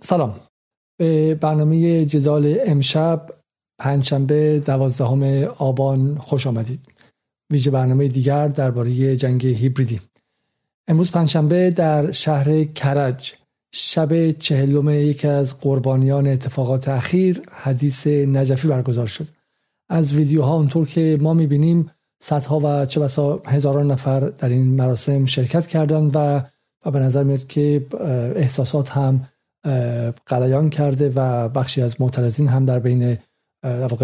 سلام. به برنامه جدال امشب پنجشنبه دوازدهم آبان خوش آمدید. ویژه برنامه دیگر درباره جنگ هیبریدی. امروز پنجشنبه در شهر کرج شب چهلم یکی از قربانیان اتفاقات اخیر حدیث نجفی برگزار شد. از ویدیوها اونطور که ما می‌بینیم صدها و چه بسا هزاران نفر در این مراسم شرکت کردند و و به نظر میاد که احساسات هم قلیان کرده و بخشی از معترضین هم در بین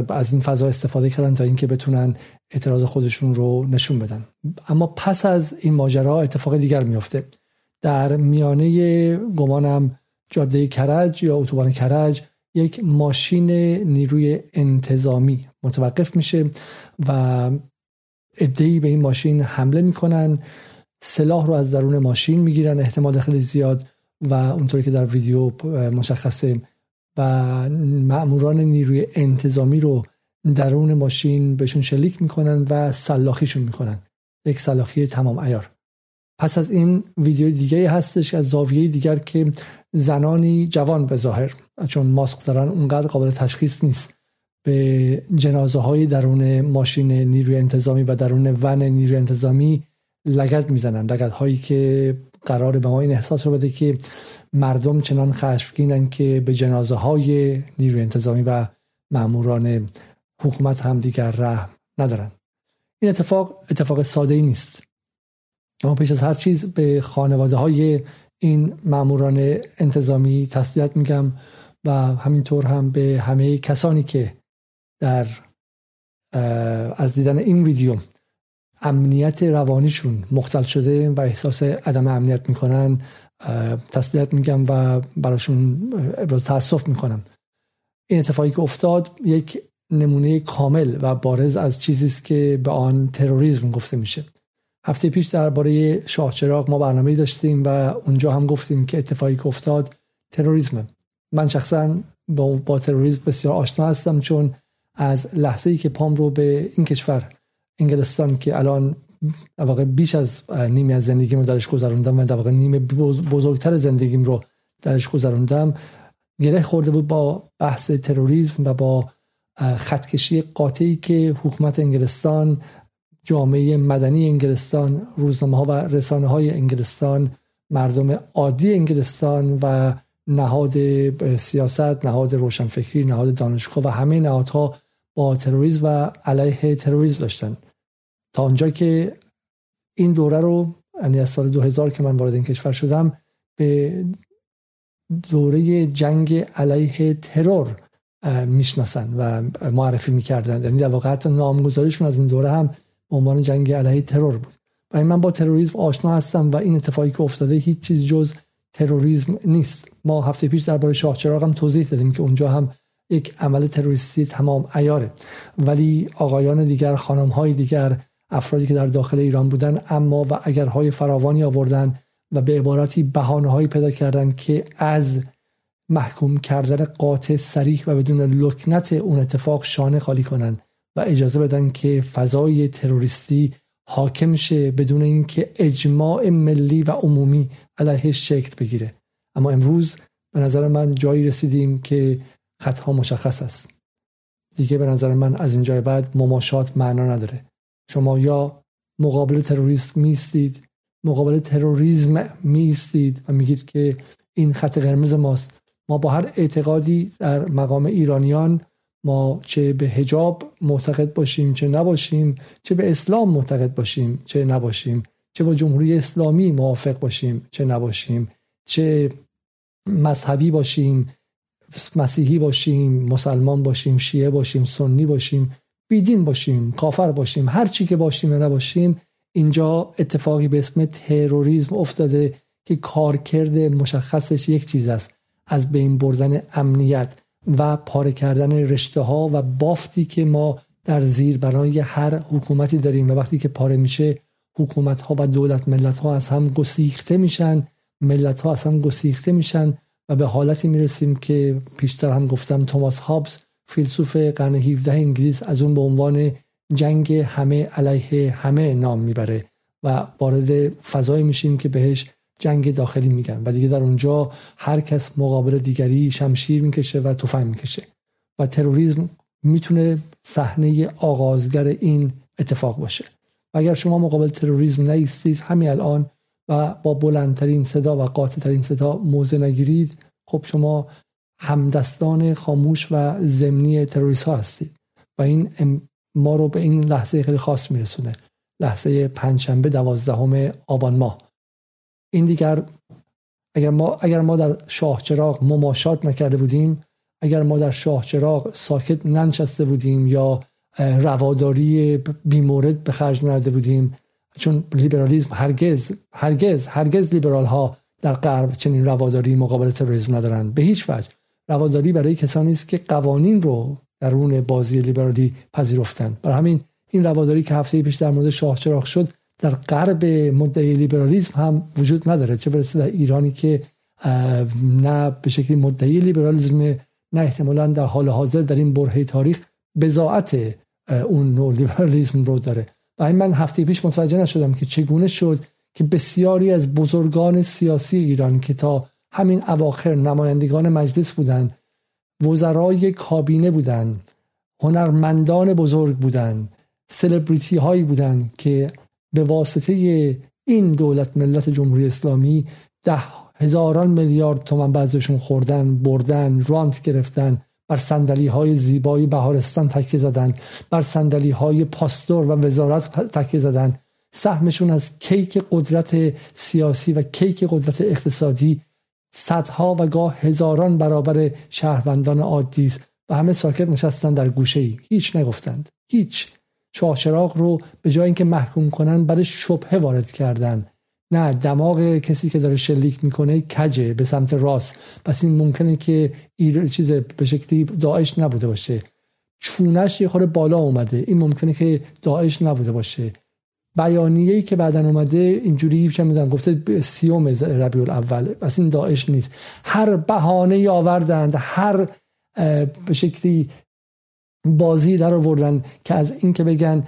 از این فضا استفاده کردن تا اینکه بتونن اعتراض خودشون رو نشون بدن. اما پس از این ماجرا اتفاق دیگر میفته در میانه گمانم جاده کرج یا اتوبان کرج یک ماشین نیروی انتظامی متوقف میشه و ادهی به این ماشین حمله می‌کنن. سلاح رو از درون ماشین می‌گیرن احتمال خیلی زیاد و اونطوری که در ویدیو مشخصه و مأموران نیروی انتظامی رو درون ماشین بهشون شلیک می‌کنن و سلاخیشون می‌کنن. یک سلاخی تمام ایار پس از این ویدیو دیگه هستش از زاویه دیگر که زنانی جوان به ظاهر چون ماسک دارن اونقدر قابل تشخیص نیست. به جنازه های درون ماشین نیروی انتظامی و درون ون نیروی انتظامی لگت می‌زنن. لگت هایی که قرار به ما این احساس رو بده که مردم چنان خشمگینن که به جنازه های نیروی انتظامی و ماموران حکومت هم دیگر رحم ندارن. این اتفاق اتفاق ساده ای نیست. اما پیش از هر چیز به خانواده های این ماموران انتظامی تسلیت میگم و همینطور هم به همه کسانی که در از دیدن این ویدیو امنیت روانیشون مختل شده و احساس عدم امنیت می‌کنن تسلیت میگم و براشون ابراز تاسف می‌کنم این اتفاقی که افتاد یک نمونه کامل و بارز از چیزی است که به آن تروریسم گفته میشه. هفته پیش درباره شاه چراغ ما برنامه داشتیم و اونجا هم گفتیم که اتفاقی که افتاد تروریسم من شخصا با, با تروریسم بسیار آشنا هستم چون از لحظه ای که پام رو به این کشور انگلستان که الان واقع بیش از نیمی از زندگیم رو درش گذروندم و در واقع نیم بزرگتر زندگیم رو درش گذروندم. گره خورده بود با بحث تروریسم و با خطکشی قاطعی که حکومت انگلستان جامعه مدنی انگلستان روزنامه ها و رسانه های انگلستان مردم عادی انگلستان و نهاد سیاست نهاد روشنفکری نهاد دانشگاه و همه نهادها با تروریسم و علیه تروریسم داشتن. تا آنجا که این دوره رو یعنی از سال 2000 که من وارد این کشور شدم به دوره جنگ علیه ترور می‌شناسن و معرفی می‌کردن. یعنی در واقع حتی نامگذاریشون از این دوره هم به عنوان جنگ علیه ترور بود. و من با تروریسم آشنا هستم و این اتفاقی که افتاده هیچ چیز جز تروریسم نیست. ما هفته پیش درباره شاه چراغ هم توضیح دادیم که اونجا هم یک عمل تروریستی تمام ایاره ولی آقایان دیگر خانم های دیگر افرادی که در داخل ایران بودن اما و اگرهای فراوانی آوردن و به عبارتی بهانه پیدا کردن که از محکوم کردن قاطع سریح و بدون لکنت اون اتفاق شانه خالی کنن و اجازه بدن که فضای تروریستی حاکم شه بدون اینکه اجماع ملی و عمومی علیه شکل بگیره. اما امروز به نظر من جایی رسیدیم که خطها مشخص است. دیگه به نظر من از اینجای بعد مماشات معنا نداره. شما یا مقابل تروریست میستید مقابل تروریسم میستید و میگید که این خط قرمز ماست. ما با هر اعتقادی در مقام ایرانیان ما چه به هجاب معتقد باشیم چه نباشیم چه به اسلام معتقد باشیم چه نباشیم چه با جمهوری اسلامی موافق باشیم چه نباشیم چه مذهبی باشیم مسیحی باشیم مسلمان باشیم شیعه باشیم سنی باشیم بیدین باشیم کافر باشیم هر چی که باشیم یا نباشیم اینجا اتفاقی به اسم تروریسم افتاده که کارکرد مشخصش یک چیز است از بین بردن امنیت و پاره کردن رشته ها و بافتی که ما در زیر برای هر حکومتی داریم و وقتی که پاره میشه حکومت ها و دولت ملت ها از هم گسیخته میشن ملت ها از هم گسیخته میشن و به حالتی می‌رسیم که پیشتر هم گفتم توماس هابز فیلسوف قرن 17 انگلیس از اون به عنوان جنگ همه علیه همه نام می‌بره و وارد فضایی میشیم که بهش جنگ داخلی میگن. و دیگه در اونجا هر کس مقابل دیگری شمشیر می‌کشه و تفنگ می‌کشه. و تروریسم می‌تونه صحنه آغازگر این اتفاق باشه. و اگر شما مقابل تروریسم نیستید همین الان و با بلندترین صدا و قاطعترین صدا موضع نگیرید. خب شما همدستان خاموش و زمینی تروریست ها هستید و این ما رو به این لحظه خیلی خاص میرسونه. لحظه پنجشنبه دوازدهم آبان ماه. این دیگر اگر ما اگر ما در شاه چراغ مماشات نکرده بودیم اگر ما در شاه چراغ ساکت ننشسته بودیم یا رواداری بیمورد به خرج نداده بودیم چون لیبرالیزم هرگز هرگز هرگز لیبرال ها در غرب چنین رواداری مقابل تروریسم ندارند. به هیچ وجه. رواداری برای کسانی است که قوانین رو درون بازی لیبرالی پذیرفتند برای همین این رواداری که هفته پیش در مورد شاه چراغ شد در غرب مدعی لیبرالیزم هم وجود نداره. چه برسه در ایرانی که نه به شکلی مدعی لیبرالیزم نه احتمالا در حال حاضر در این برهه تاریخ بزاعت اون نوع لیبرالیزم رو داره. و من هفته پیش متوجه نشدم که چگونه شد که بسیاری از بزرگان سیاسی ایران که تا همین اواخر نمایندگان مجلس بودند وزرای کابینه بودند هنرمندان بزرگ بودند سلبریتی هایی بودند که به واسطه این دولت ملت جمهوری اسلامی ده هزاران میلیارد تومن بعضشون خوردن بردن رانت گرفتن. بر سندلی های زیبای بهارستان تکیه زدن بر سندلی های پاستور و وزارت تکیه زدن سهمشون از کیک قدرت سیاسی و کیک قدرت اقتصادی صدها و گاه هزاران برابر شهروندان عادی است. و همه ساکت نشستن در گوشه ای هیچ نگفتند. هیچ. شاه رو به جای اینکه محکوم کنن برای شبهه وارد کردن. نه دماغ کسی که داره شلیک می‌کنه کجه به سمت راست. پس این ممکنه که این چیز به شکلی داعش نبوده باشه. چونش یه خورده بالا اومده. این ممکنه که داعش نبوده باشه. بیانیه‌ای که بعدا اومده اینجوری چه می‌دونم گفته سیوم ربیع الاول. پس این داعش نیست. هر بهانه آوردند هر به شکلی بازی در آوردن که از این که بگن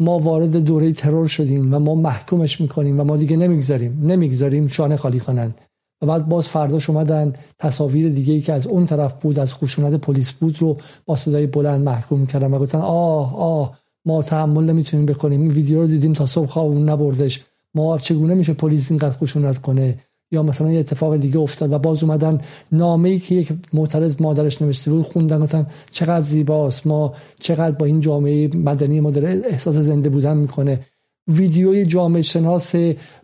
ما وارد دوره ترور شدیم و ما محکومش می‌کنیم و ما دیگه نمی‌گذاریم. نمی‌گذاریم شانه خالی کنن و بعد باز فرداش اومدن. تصاویر دیگه ای که از اون طرف بود از خشونت پلیس بود رو با صدای بلند محکوم کردن و گفتن آه آه ما تحمل نمی‌تونیم بکنیم. این ویدیو رو دیدیم تا صبح خواب نبردش. ما چگونه میشه پلیس اینقدر خشونت کنه؟ یا مثلا یه اتفاق دیگه افتاد و باز اومدن نامه ای که یک معترض مادرش نوشته بود خوندن مثلا چقدر زیباست ما چقدر با این جامعه مدنی ما داره احساس زنده بودن می‌کنه. ویدیوی جامعه شناس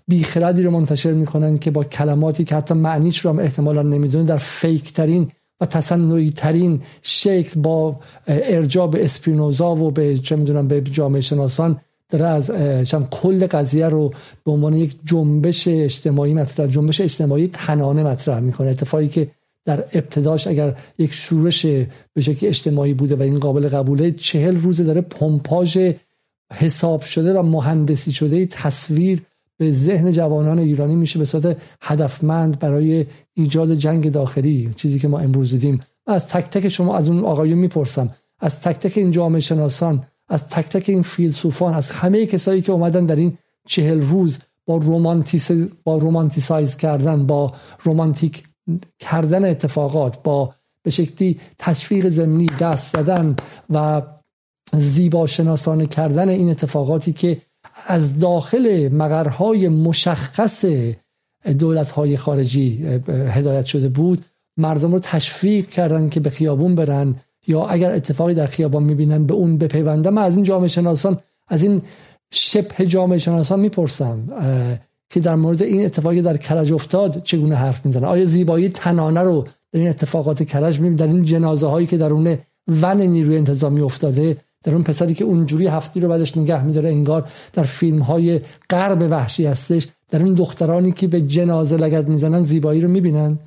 بیخردی رو منتشر می‌کنن که با کلماتی که حتی معنیش رو هم احتمالا نمی‌دونه در فیک ترین و تصنعی ترین شکل با ارجاع به اسپینوزا و به چه می‌دونم به جامعه شناسان داره از کل قضیه رو به عنوان یک جنبش اجتماعی مطرح جنبش اجتماعی تنانه مطرح می‌کنه. اتفاقی که در ابتداش اگر یک شورش به شکل اجتماعی بوده و این قابل قبوله چهل روزه داره پمپاژ حساب شده و مهندسی شده تصویر به ذهن جوانان ایرانی میشه به صورت هدفمند برای ایجاد جنگ داخلی چیزی که ما امروز دیدیم. از تک تک شما از اون آقایون می‌پرسم. از تک تک این جامعه شناسان از تک تک این فیلسوفان از همه کسایی که اومدن در این چهل روز با رومانتیس با رومانتیسایز کردن با رومانتیک کردن اتفاقات با به شکلی تشویق زمینی دست زدن و زیبا شناسانه کردن این اتفاقاتی که از داخل مقرهای مشخص دولت خارجی هدایت شده بود مردم رو تشویق کردن که به خیابون برن. یا اگر اتفاقی در خیابان می‌بینن به اون بپیوندن من از این جامعه شناسان از این شبه جامعه شناسان می‌پرسم که در مورد این اتفاقی در کرج افتاد چگونه حرف می‌زنن؟ آیا زیبایی تنانه رو در این اتفاقات کرج می‌بینن در این جنازه هایی که درون ون نیروی انتظامی افتاده در اون پسری که اونجوری هفتی رو بعدش نگه میداره انگار در فیلم های غرب وحشی هستش در این دخترانی که به جنازه لگد می‌زنن زیبایی رو می‌بینن؟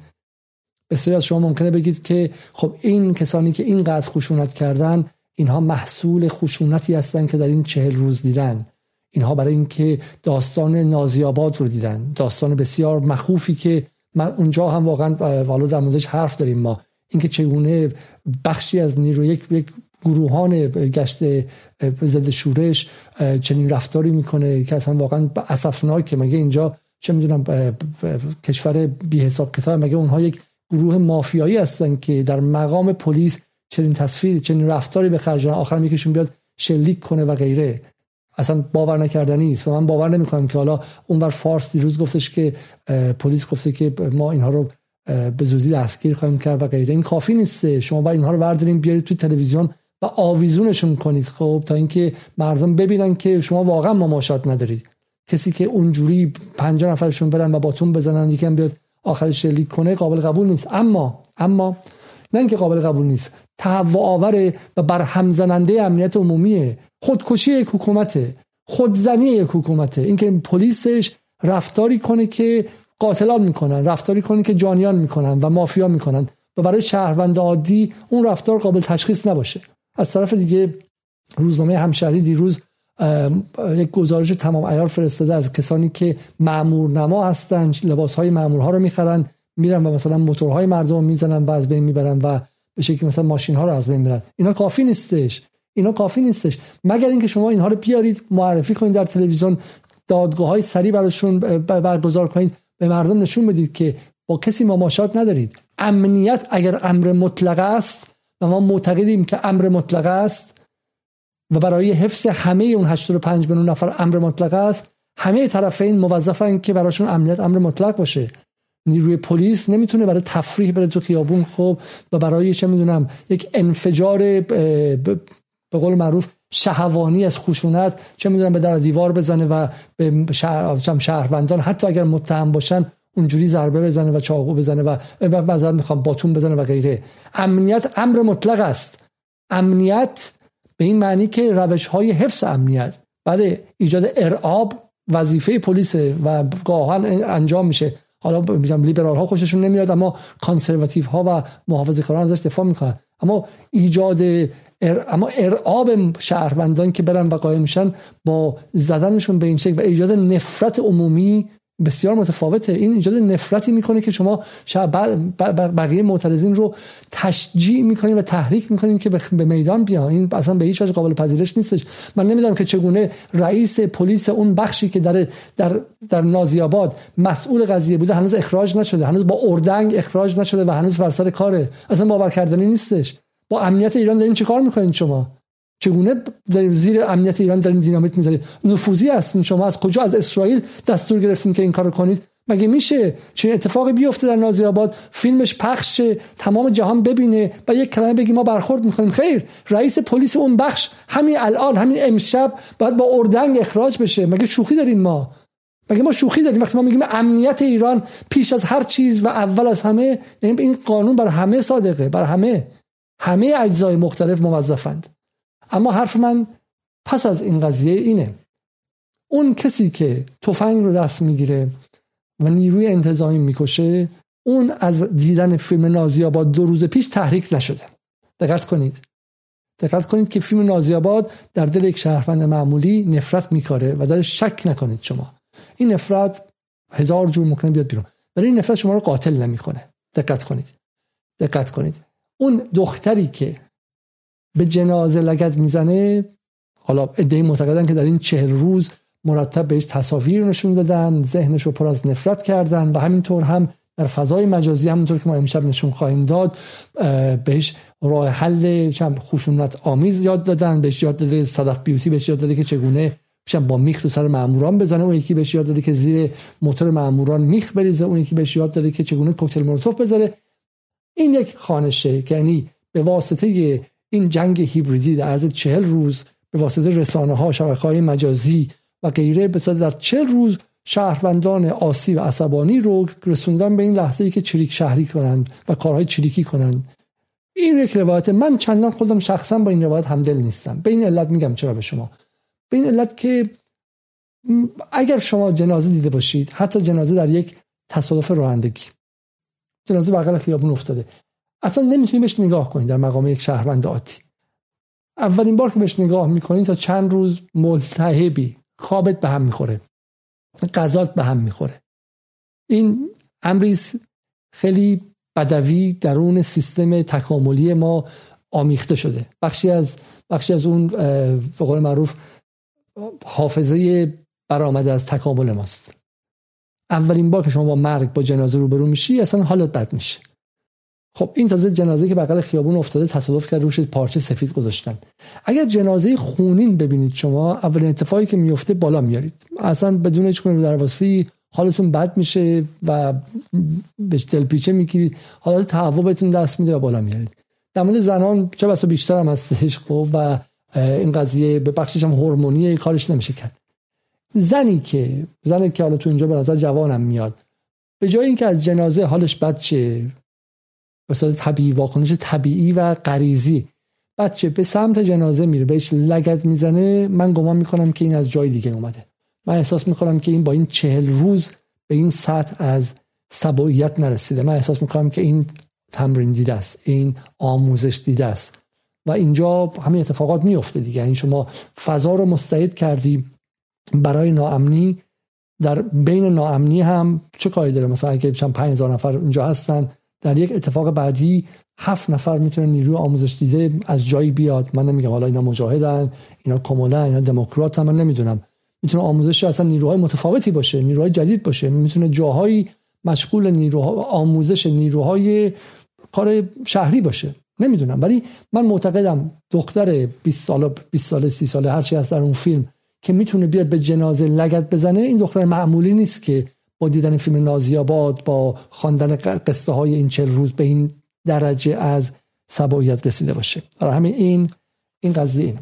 بسیاری از شما ممکنه بگید که خب این کسانی که اینقدر خشونت کردن اینها محصول خشونتی هستند که در این چهل روز دیدن. اینها برای اینکه داستان نازیاباد رو دیدن. داستان بسیار مخوفی که من اونجا هم واقعا والا در موردش حرف داریم ما. اینکه چگونه بخشی از نیرو یک یک گروهان گشت ضد شورش چنین رفتاری می‌کنه که اصلا واقعا اسفناکه. مگه اینجا چه می‌دونم کشور بی حساب کتاب مگه اونها یک گروه مافیایی هستن که در مقام پلیس چنین تصویر چنین رفتاری به خرج آخر میکشون بیاد شلیک کنه و غیره. اصلا باور نکردنی است و من باور نمی‌کنم که حالا اونور فارس دیروز گفتش که پلیس گفته که ما اینها رو به زودی دستگیر خواهیم کرد و غیره. این کافی نیسته. شما باید اینها رو بردارین بیارید توی تلویزیون و آویزونشون کنید. خب تا اینکه مردم ببینن که شما واقعا مماشات ندارید. کسی که اونجوری 50 نفرشون برن و باتون بزنن یکم بیاد آخر شلیک کنه قابل قبول نیست. اما اما نه اینکه قابل قبول نیست تهوع آور و بر همزننده امنیت عمومی خودکشی یک حکومته خودزنی یک حکومته. اینکه پلیسش رفتاری کنه که قاتلان می‌کنن رفتاری کنه که جانیان می‌کنن و مافیا می‌کنن و برای شهروند عادی اون رفتار قابل تشخیص نباشه. از طرف دیگه روزنامه همشهری دیروز یک گزارش تمام ایار فرستاده از کسانی که معمور نما هستن لباس های معمورها رو می‌خرن میرن و مثلا موتورهای مردم می‌زنن و از بین می‌برن و به شکلی مثلا ماشین ها رو از بین می‌برن. اینا کافی نیستش. اینا کافی نیستش. مگر اینکه شما اینها رو بیارید معرفی کنید در تلویزیون دادگاه های سریع براشون برگزار کنید به مردم نشون بدید که با کسی مماشات ندارید. امنیت اگر امر مطلق است و ما معتقدیم که امر مطلق است و برای حفظ همه اون 85 میلیون نفر امر مطلق است همه طرفین موظفن که براشون امنیت امر مطلق باشه. نیروی پلیس نمی‌تونه برای تفریح بره تو خیابون خب و برای چه می‌دونم یک انفجار به قول معروف شهوانی از خشونت چه می‌دونم به در دیوار بزنه و به شهر شهروندان حتی اگر متهم باشن اونجوری ضربه بزنه و چاقو بزنه و مثلا می‌خوام باتون بزنه و غیره. امنیت امر مطلق است. امنیت به این معنی که روش های حفظ امنیت بعد ایجاد ارعاب وظیفه پلیس و گاهن انجام میشه. حالا میگم لیبرال ها خوششون نمیاد اما کانسرواتیو ها و محافظه کاران ازش دفاع می‌کنن. اما ایجاد اما ارعاب شهروندان که برن و قایم میشن با زدنشون به این شکل و ایجاد نفرت عمومی بسیار متفاوته. این ایجاد نفرتی می‌کنه که شما بقیه معترضین رو تشجیع می‌کنین و تحریک می‌کنین که به میدان بیان. این اصلا به هیچ وجه قابل پذیرش نیستش. من نمی‌دونم که چگونه رئیس پلیس اون بخشی که در در در نازیاباد مسئول قضیه بوده هنوز اخراج نشده. هنوز با اردنگ اخراج نشده و هنوز بر سر کاره. اصلا باور کردنی نیستش. با امنیت ایران دارین چه کار می‌کنین شما؟ چگونه در زیر امنیت ایران دارین دینامیت می‌ذارید نفوذی هستین شما. از کجا؟ از اسرائیل دستور گرفتین که این کارو کنید؟ مگه میشه چه اتفاقی بیفته در نازی آباد؟ فیلمش پخش تمام جهان ببینه و یک کلمه بگی ما برخورد می‌کنیم. خیر رئیس پلیس اون بخش همین الان همین امشب باید با اردنگ اخراج بشه. مگه شوخی داریم ما؟ مگه ما شوخی داریم؟ وقتی ما میگیم امنیت ایران پیش از هر چیز و اول از همه یعنی این قانون بر همه صادقه بر همه. همه اجزای مختلف موظفند. اما حرف من پس از این قضیه اینه. اون کسی که تفنگ رو دست می‌گیره و نیروی انتظامی می‌کشه اون از دیدن فیلم نازی آباد دو روز پیش تحریک نشده. دقت کنید. دقت کنید که فیلم نازی آباد در دل یک شهروند معمولی نفرت میکاره و در شک نکنید شما. این نفرت هزار جور ممکنه بیاد بیرون. ولی این نفرت شما رو قاتل نمی‌کنه. دقت کنید. دقت کنید. اون دختری که به جنازه لگت می‌زنه. حالا ادعی معتقدن که در این چهل روز مرتب بهش تصاویر نشون دادن ذهنش رو پر از نفرت کردن و همینطور هم در فضای مجازی همونطور که ما امشب نشون خواهیم داد بهش راه حل خشونت آمیز یاد دادن بهش یاد داده صدف بیوتی بهش یاد داده که چگونه با میخ تو سر ماموران بزنه. اون یکی بهش یاد داده که زیر موتور ماموران میخ بریزه. اون یکی بهش یاد داده که چگونه کوکتل مولوتوف بذاره. این یک خانشه یعنی به واسطه این جنگ هیبریدی در عرض چهل روز به واسطه رسانه ها شبکه های مجازی و غیره به در چهل روز شهروندان آسی و عصبانی رو رسوندن به این لحظه ای که چریک شهری کنند و کارهای چریکی کنند. این یک روایت. من چندان خودم شخصا با این روایت همدل نیستم. به این علت میگم چرا به شما؟ به این علت که اگر شما جنازه دیده باشید حتی جنازه در یک تصادف رانندگی جنازه بغل خیابون افتاده اصلا نمی‌تونید بهش نگاه کنید در مقام یک شهروند عادی. اولین بار که بهش نگاه می‌کنید تا چند روز ملتهبی خوابت به هم می‌خوره غذات به هم می‌خوره. این امری خیلی بدوی درون سیستم تکاملی ما آمیخته شده. بخشی از بخشی از اون به قول معروف حافظه برآمده از تکامل ماست. اولین بار که شما با مرگ با جنازه روبرو میشی اصلا حالت بد میشه. خب این تازه جنازه که بغل خیابون افتاده تصادف کرد روش پارچه سفید گذاشتن. اگر جنازه خونین ببینید شما اولین اتفاقی که میفته بالا میارید. اصلا بدون هیچ گونه درواسی حالتون بد میشه و به دلپیچه می‌گیرید. حالت تهوع بهتون دست میده و بالا میارید. در مورد زنان چه بسا بیشتر هم هستش خب و این قضیه به بخشش هم هورمونی کارش نمیشه کرد. زنی که زنی که حالا تو اینجا به نظر جوانم میاد به جای اینکه از جنازه حالش بد شه به طبیعی واکنش طبیعی و غریزی. بچه به سمت جنازه میره بهش لگت می‌زنه من گمان می‌کنم که این از جای دیگه اومده. من احساس می‌کنم که این با این چهل روز به این سطح از سباییت نرسیده. من احساس می‌کنم که این تمرین دیده است این آموزش دیده است. و اینجا همین اتفاقات میفته دیگه. این یعنی شما فضا رو مستعد کردی برای ناامنی. در بین ناامنی هم چه کاری داره؟ مثلا اگه چند 5000 نفر اینجا هستن در یک اتفاق بعدی هفت نفر می‌تونه نیروی آموزش دیده از جایی بیاد. من نمیگم حالا اینا مجاهدن اینا کمولا اینا دموکرات من نمی‌دونم. می‌تونه آموزش اصلا نیروهای متفاوتی باشه نیروهای جدید باشه. می‌تونه جاهایی مشغول نیروها آموزش نیروهای کار شهری باشه. نمی‌دونم. ولی من معتقدم دختر 20 ساله 20 ساله 30 ساله هر چی هست در اون فیلم که می‌تونه بیاد به جنازه لگت بزنه این دختر معمولی نیست که با دیدن فیلم نازی آباد با خواندن قصه های این چل روز به این درجه از سباییت رسیده باشه. برای همین این این قضیه این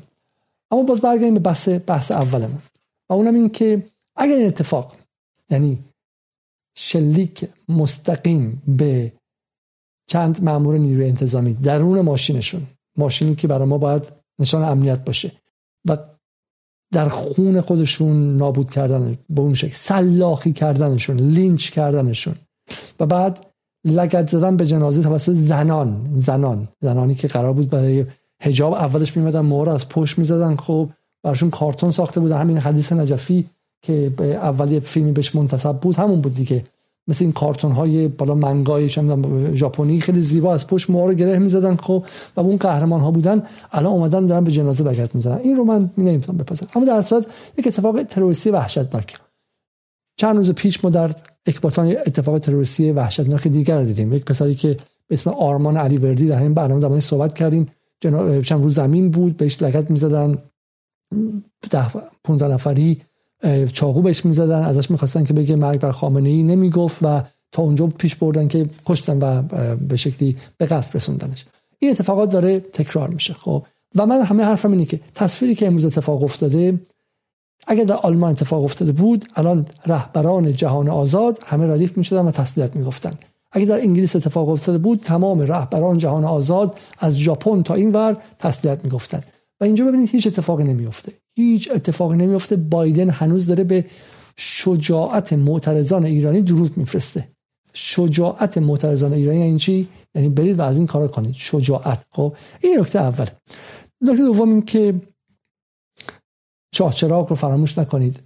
اما باز برگردیم به بحث بحث اولمون. و اونم این که اگر این اتفاق یعنی شلیک مستقیم به چند مامور نیروی انتظامی درون ماشینشون ماشینی که برای ما باید نشان امنیت باشه و در خون خودشون نابود کردن به اون شکل سلاخی کردنشون لینچ کردنشون. و بعد لگت زدن به جنازه توسط زنان زنان زنانی که قرار بود برای حجاب اولش میمدن مهر از پشت می‌زدن. خب براشون کارتون ساخته بود. همین حدیث نجفی که اولی فیلمی بهش منتصب بود همون بود دیگه. مثل این کارتون های بالا منگای ژاپنی خیلی زیبا از پشت مهر گره می‌زدن خب و اون قهرمان ها بودن الان اومدن دارن به جنازه لگت می‌زنن. این رو من نمی‌تونم بپذیرم. اما در صورت یک اتفاق تروریستی وحشتناک. چند روز پیش ما در اکباتان اتفاق تروریستی وحشتناک دیگر دیدیم. یک پسری که به اسم آرمان علی وردی در این برنامه در صحبت کردیم. چند روز زمین بود بهش لگت می‌زدن. ده 15 نفری چاقو بهش می‌زدن ازش می‌خواستن که بگه مرگ بر خامنه ای نمی‌گفت و تا اونجا پیش بردن که کشتن و به شکلی به قتل رسوندنش. این اتفاقات داره تکرار میشه خب. و من همه حرفم اینه که تصویری که امروز اتفاق افتاده اگر در آلمان اتفاق افتاده بود الان رهبران جهان آزاد همه ردیف می‌شدن و تسلیت می‌گفتن. اگر در انگلیس اتفاق افتاده بود تمام رهبران جهان آزاد از ژاپن تا این ور تسلیت می‌گفتن. و اینجا ببینید هیچ اتفاقی نمیفته هیچ اتفاقی نمیفته بایدن هنوز داره به شجاعت معترضان ایرانی درود میفرسته. شجاعت معترضان ایرانی یعنی چی؟ یعنی برید و از این کارا کنید. شجاعت. خب این نکته اول. نکته دوم این که شاه چراغ رو فراموش نکنید.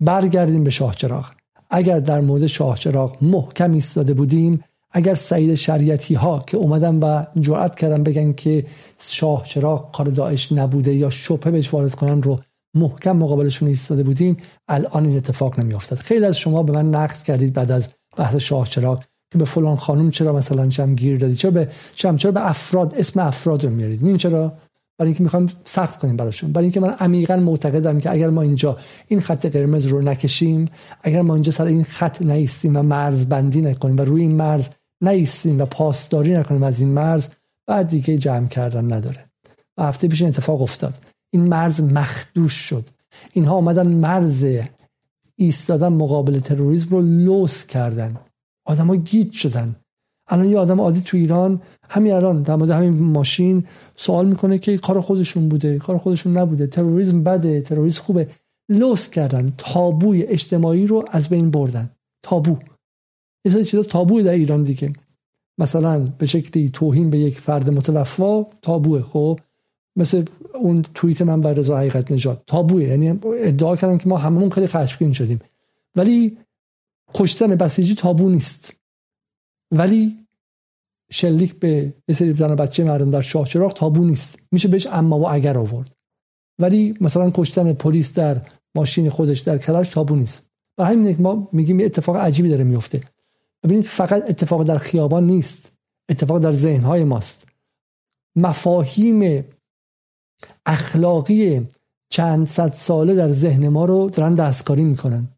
برگردیم به شاه چراغ. اگر در مورد شاه چراغ محکم ایستاده بودیم اگر سعید شریعتی ها که اومدن و جرأت کردن بگن که شاه چراغ کار داعش نبوده یا شبهه بهش وارد کنن رو محکم مقابلشون ایستاده بودیم الان این اتفاق نمیافتد خیلی از شما به من نقد کردید بعد از بحث شاه چراغ که به فلان خانم چرا مثلا چم گیر دادی؟ چرا به چم چرا به افراد اسم افراد رو میارید؟ این چرا؟ برای اینکه می‌خوام سخت کنیم براشون. برای اینکه من عمیقا معتقدم که اگر ما اینجا این خط قرمز رو نکشیم اگر ما اینجا سر این خط نیستیم و مرز بندی نکنیم و روی این مرز نیستیم و پاسداری نکنیم از این مرز بعد دیگه جمع کردن نداره. و هفته پیش اتفاق افتاد. این مرز مخدوش شد. اینها آمدن مرز ایستادن مقابل تروریسم رو لوس کردن. آدما گیت شدن. الان یه آدم عادی تو ایران همین الان در مورد همین ماشین سوال می‌کنه که کار خودشون بوده کار خودشون نبوده تروریسم بده تروریسم خوبه. لوس کردن تابوی اجتماعی رو از بین بردن. تابو. سری چیزا تابو در ایران دیگه. مثلا به شکلی توهین به یک فرد متوفا تابوه خب؟ مثل اون توییت من بر رضا حقیقت نجات تابوه. یعنی ادعا کردن که ما هممون خیلی خشمگین شدیم. ولی کشتن بسیجی تابو نیست. ولی شلیک به یه سری زن بچه مردم در شاه چراغ تابو نیست. میشه بهش اما و اگر آورد. ولی مثلا کشتن پلیس در ماشین خودش در کرج تابو نیست. و همین ما میگیم یه اتفاق عجیبی داره میفته. ببینید فقط اتفاق در خیابان نیست. اتفاق در ذهنهای ماست. مفاهیم اخلاقی چند صد ساله در ذهن ما رو دارن دستکاری می‌کنن.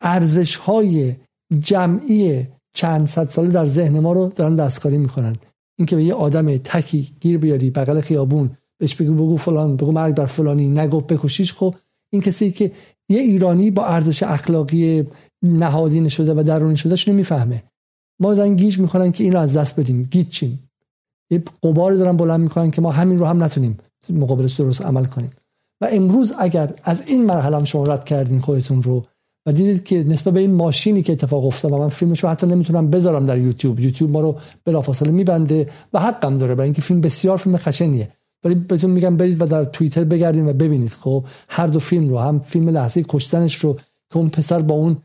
ارزش های جمعی چند صد ساله در ذهن ما رو دارن دستکاری می‌کنن. اینکه به یه آدم تکی گیر بیاری بغل خیابون بهش بگو بگو فلان بگو مرگ بر فلانی نگو بکشیش خب این کسی که یه ایرانی با ارزش اخلاقی نهادین شده و درونی شده شده می‌فهمه. ما دارن گیج می‌کنن که این رو از دست بدیم. گیج چیم؟ یه قباری دارن بلند می‌کنن که ما همین رو هم نتونیم. مقابلش درست عمل کنیم و امروز اگر از این مرحله هم شما رد کردین خودتون رو و دیدید که نسبت به این ماشینی که اتفاق افتاد و من فیلمش رو حتی نمی‌تونم بذارم در یوتیوب یوتیوب ما رو بلافاصله میبنده و حقم داره. برای اینکه فیلم بسیار فیلم خشنیه. ولی بهتون میگم برید و در توییتر بگردین و ببینید. خب هر دو فیلم رو هم فیلم لحظه کشتنش رو که اون پسر با اون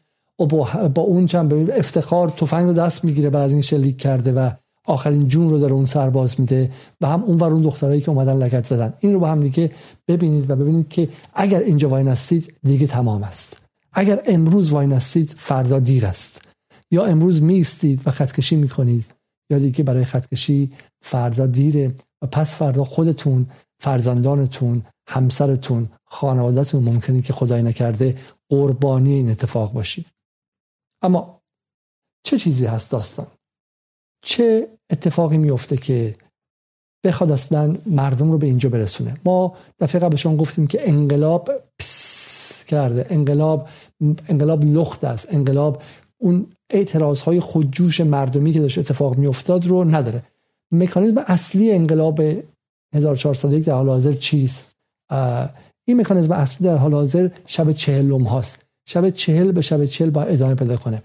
با اون چند افتخار تفنگ رو دست می‌گیره بعد از این شلیک کرده و آخرین جون رو داره اون سرباز میده و هم اون اون دخترایی که اومدن لگت زدن. این رو با هم دیگه ببینید و ببینید که اگر اینجا وای نستید دیگه تمام است. اگر امروز وای نستید فردا دیر است. یا امروز میستید و خطکشی می‌کنید یا دیگه برای خطکشی فردا دیره و پس فردا خودتون فرزندانتون همسرتون خانوادهتون ممکنه که خدای نکرده قربانی این اتفاق باشید. اما چه چیزی هست داستان؟ چه اتفاقی میفته که بخواد اصلا مردم رو به اینجا برسونه؟ ما دفعه قبل شما گفتیم که انقلاب پس کرده انقلاب انقلاب لخت است انقلاب اون اعتراض های خودجوش مردمی که داشت اتفاق میافتاد رو نداره. مکانیزم اصلی انقلاب 1401 در حال حاضر چیست؟ این مکانیزم اصلی در حال حاضر شب چهلم هاست. شب چهل به شب چهل با ادامه پیدا کنه.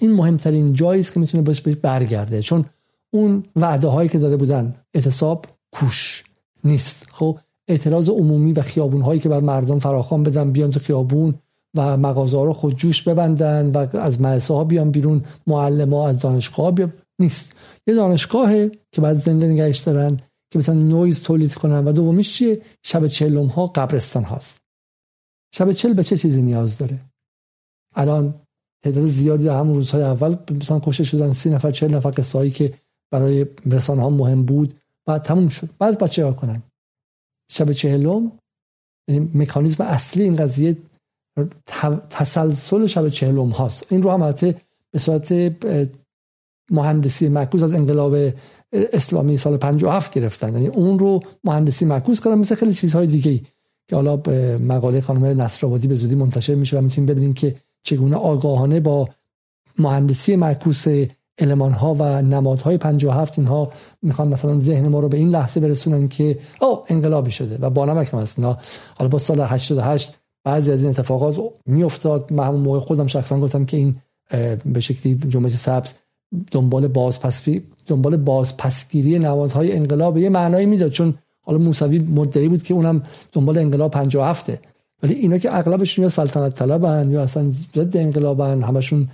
این مهمترین جایی است که می‌تونه باش برگرده چون اون وعده هایی که داده بودن اعتصاب کوش نیست. خب اعتراض عمومی و خیابون هایی که بعد مردم فراخوان بدن بیان تو خیابون و مغازه ها رو خود جوش ببندن و از مدرسه ها بیان بیرون معلم ها از دانشگاه بیان. نیست. یه دانشگاهه که بعد زنده نگهش دارن که مثلا نویز تولید کنن و دومیش چیه؟ شب چهلم ها قبرستان هاست. شب چل به چه چیزی نیاز داره؟ الان تعداد زیادی در همون روزهای اول مثلا کشته شدن سی نفر چهل نفر قصه که برای رسانه ها مهم بود. بعد تموم شد. بعد بچه ها کنن؟ شب چهلم؟ یعنی مکانیزم اصلی این قضیه تسلسل شب چهلم هاست. این رو هم البته به صورت مهندسی معکوس از انقلاب اسلامی سال 57 گرفتن. یعنی اون رو مهندسی معکوس کردن مثل خیلی چیزهای دیگه که حالا مقاله خانم نصرآبادی به زودی منتشر میشه و می‌تونید ببینید که چگونه آگاهانه با مهندسی معکوس علمان ها و نمادهای 57 اینها می‌خوان مثلا ذهن ما رو به این لحظه برسونن که او انقلابی شده و با نمک مثلا حالا با سال 88 بعضی از این اتفاقات میافتاد. من همون موقع خودم شخصا گفتم که این به شکلی جنبش سبز دنبال بازپسگیری دنبال بازپسگیری نمادهای انقلاب یه معنایی می‌داد. چون حالا موسوی مدعی بود که اونم دنبال انقلاب 57 ولی اینا که اغلبشون یا سلطنت طلبن یا اصلا ضد انقلابن همشون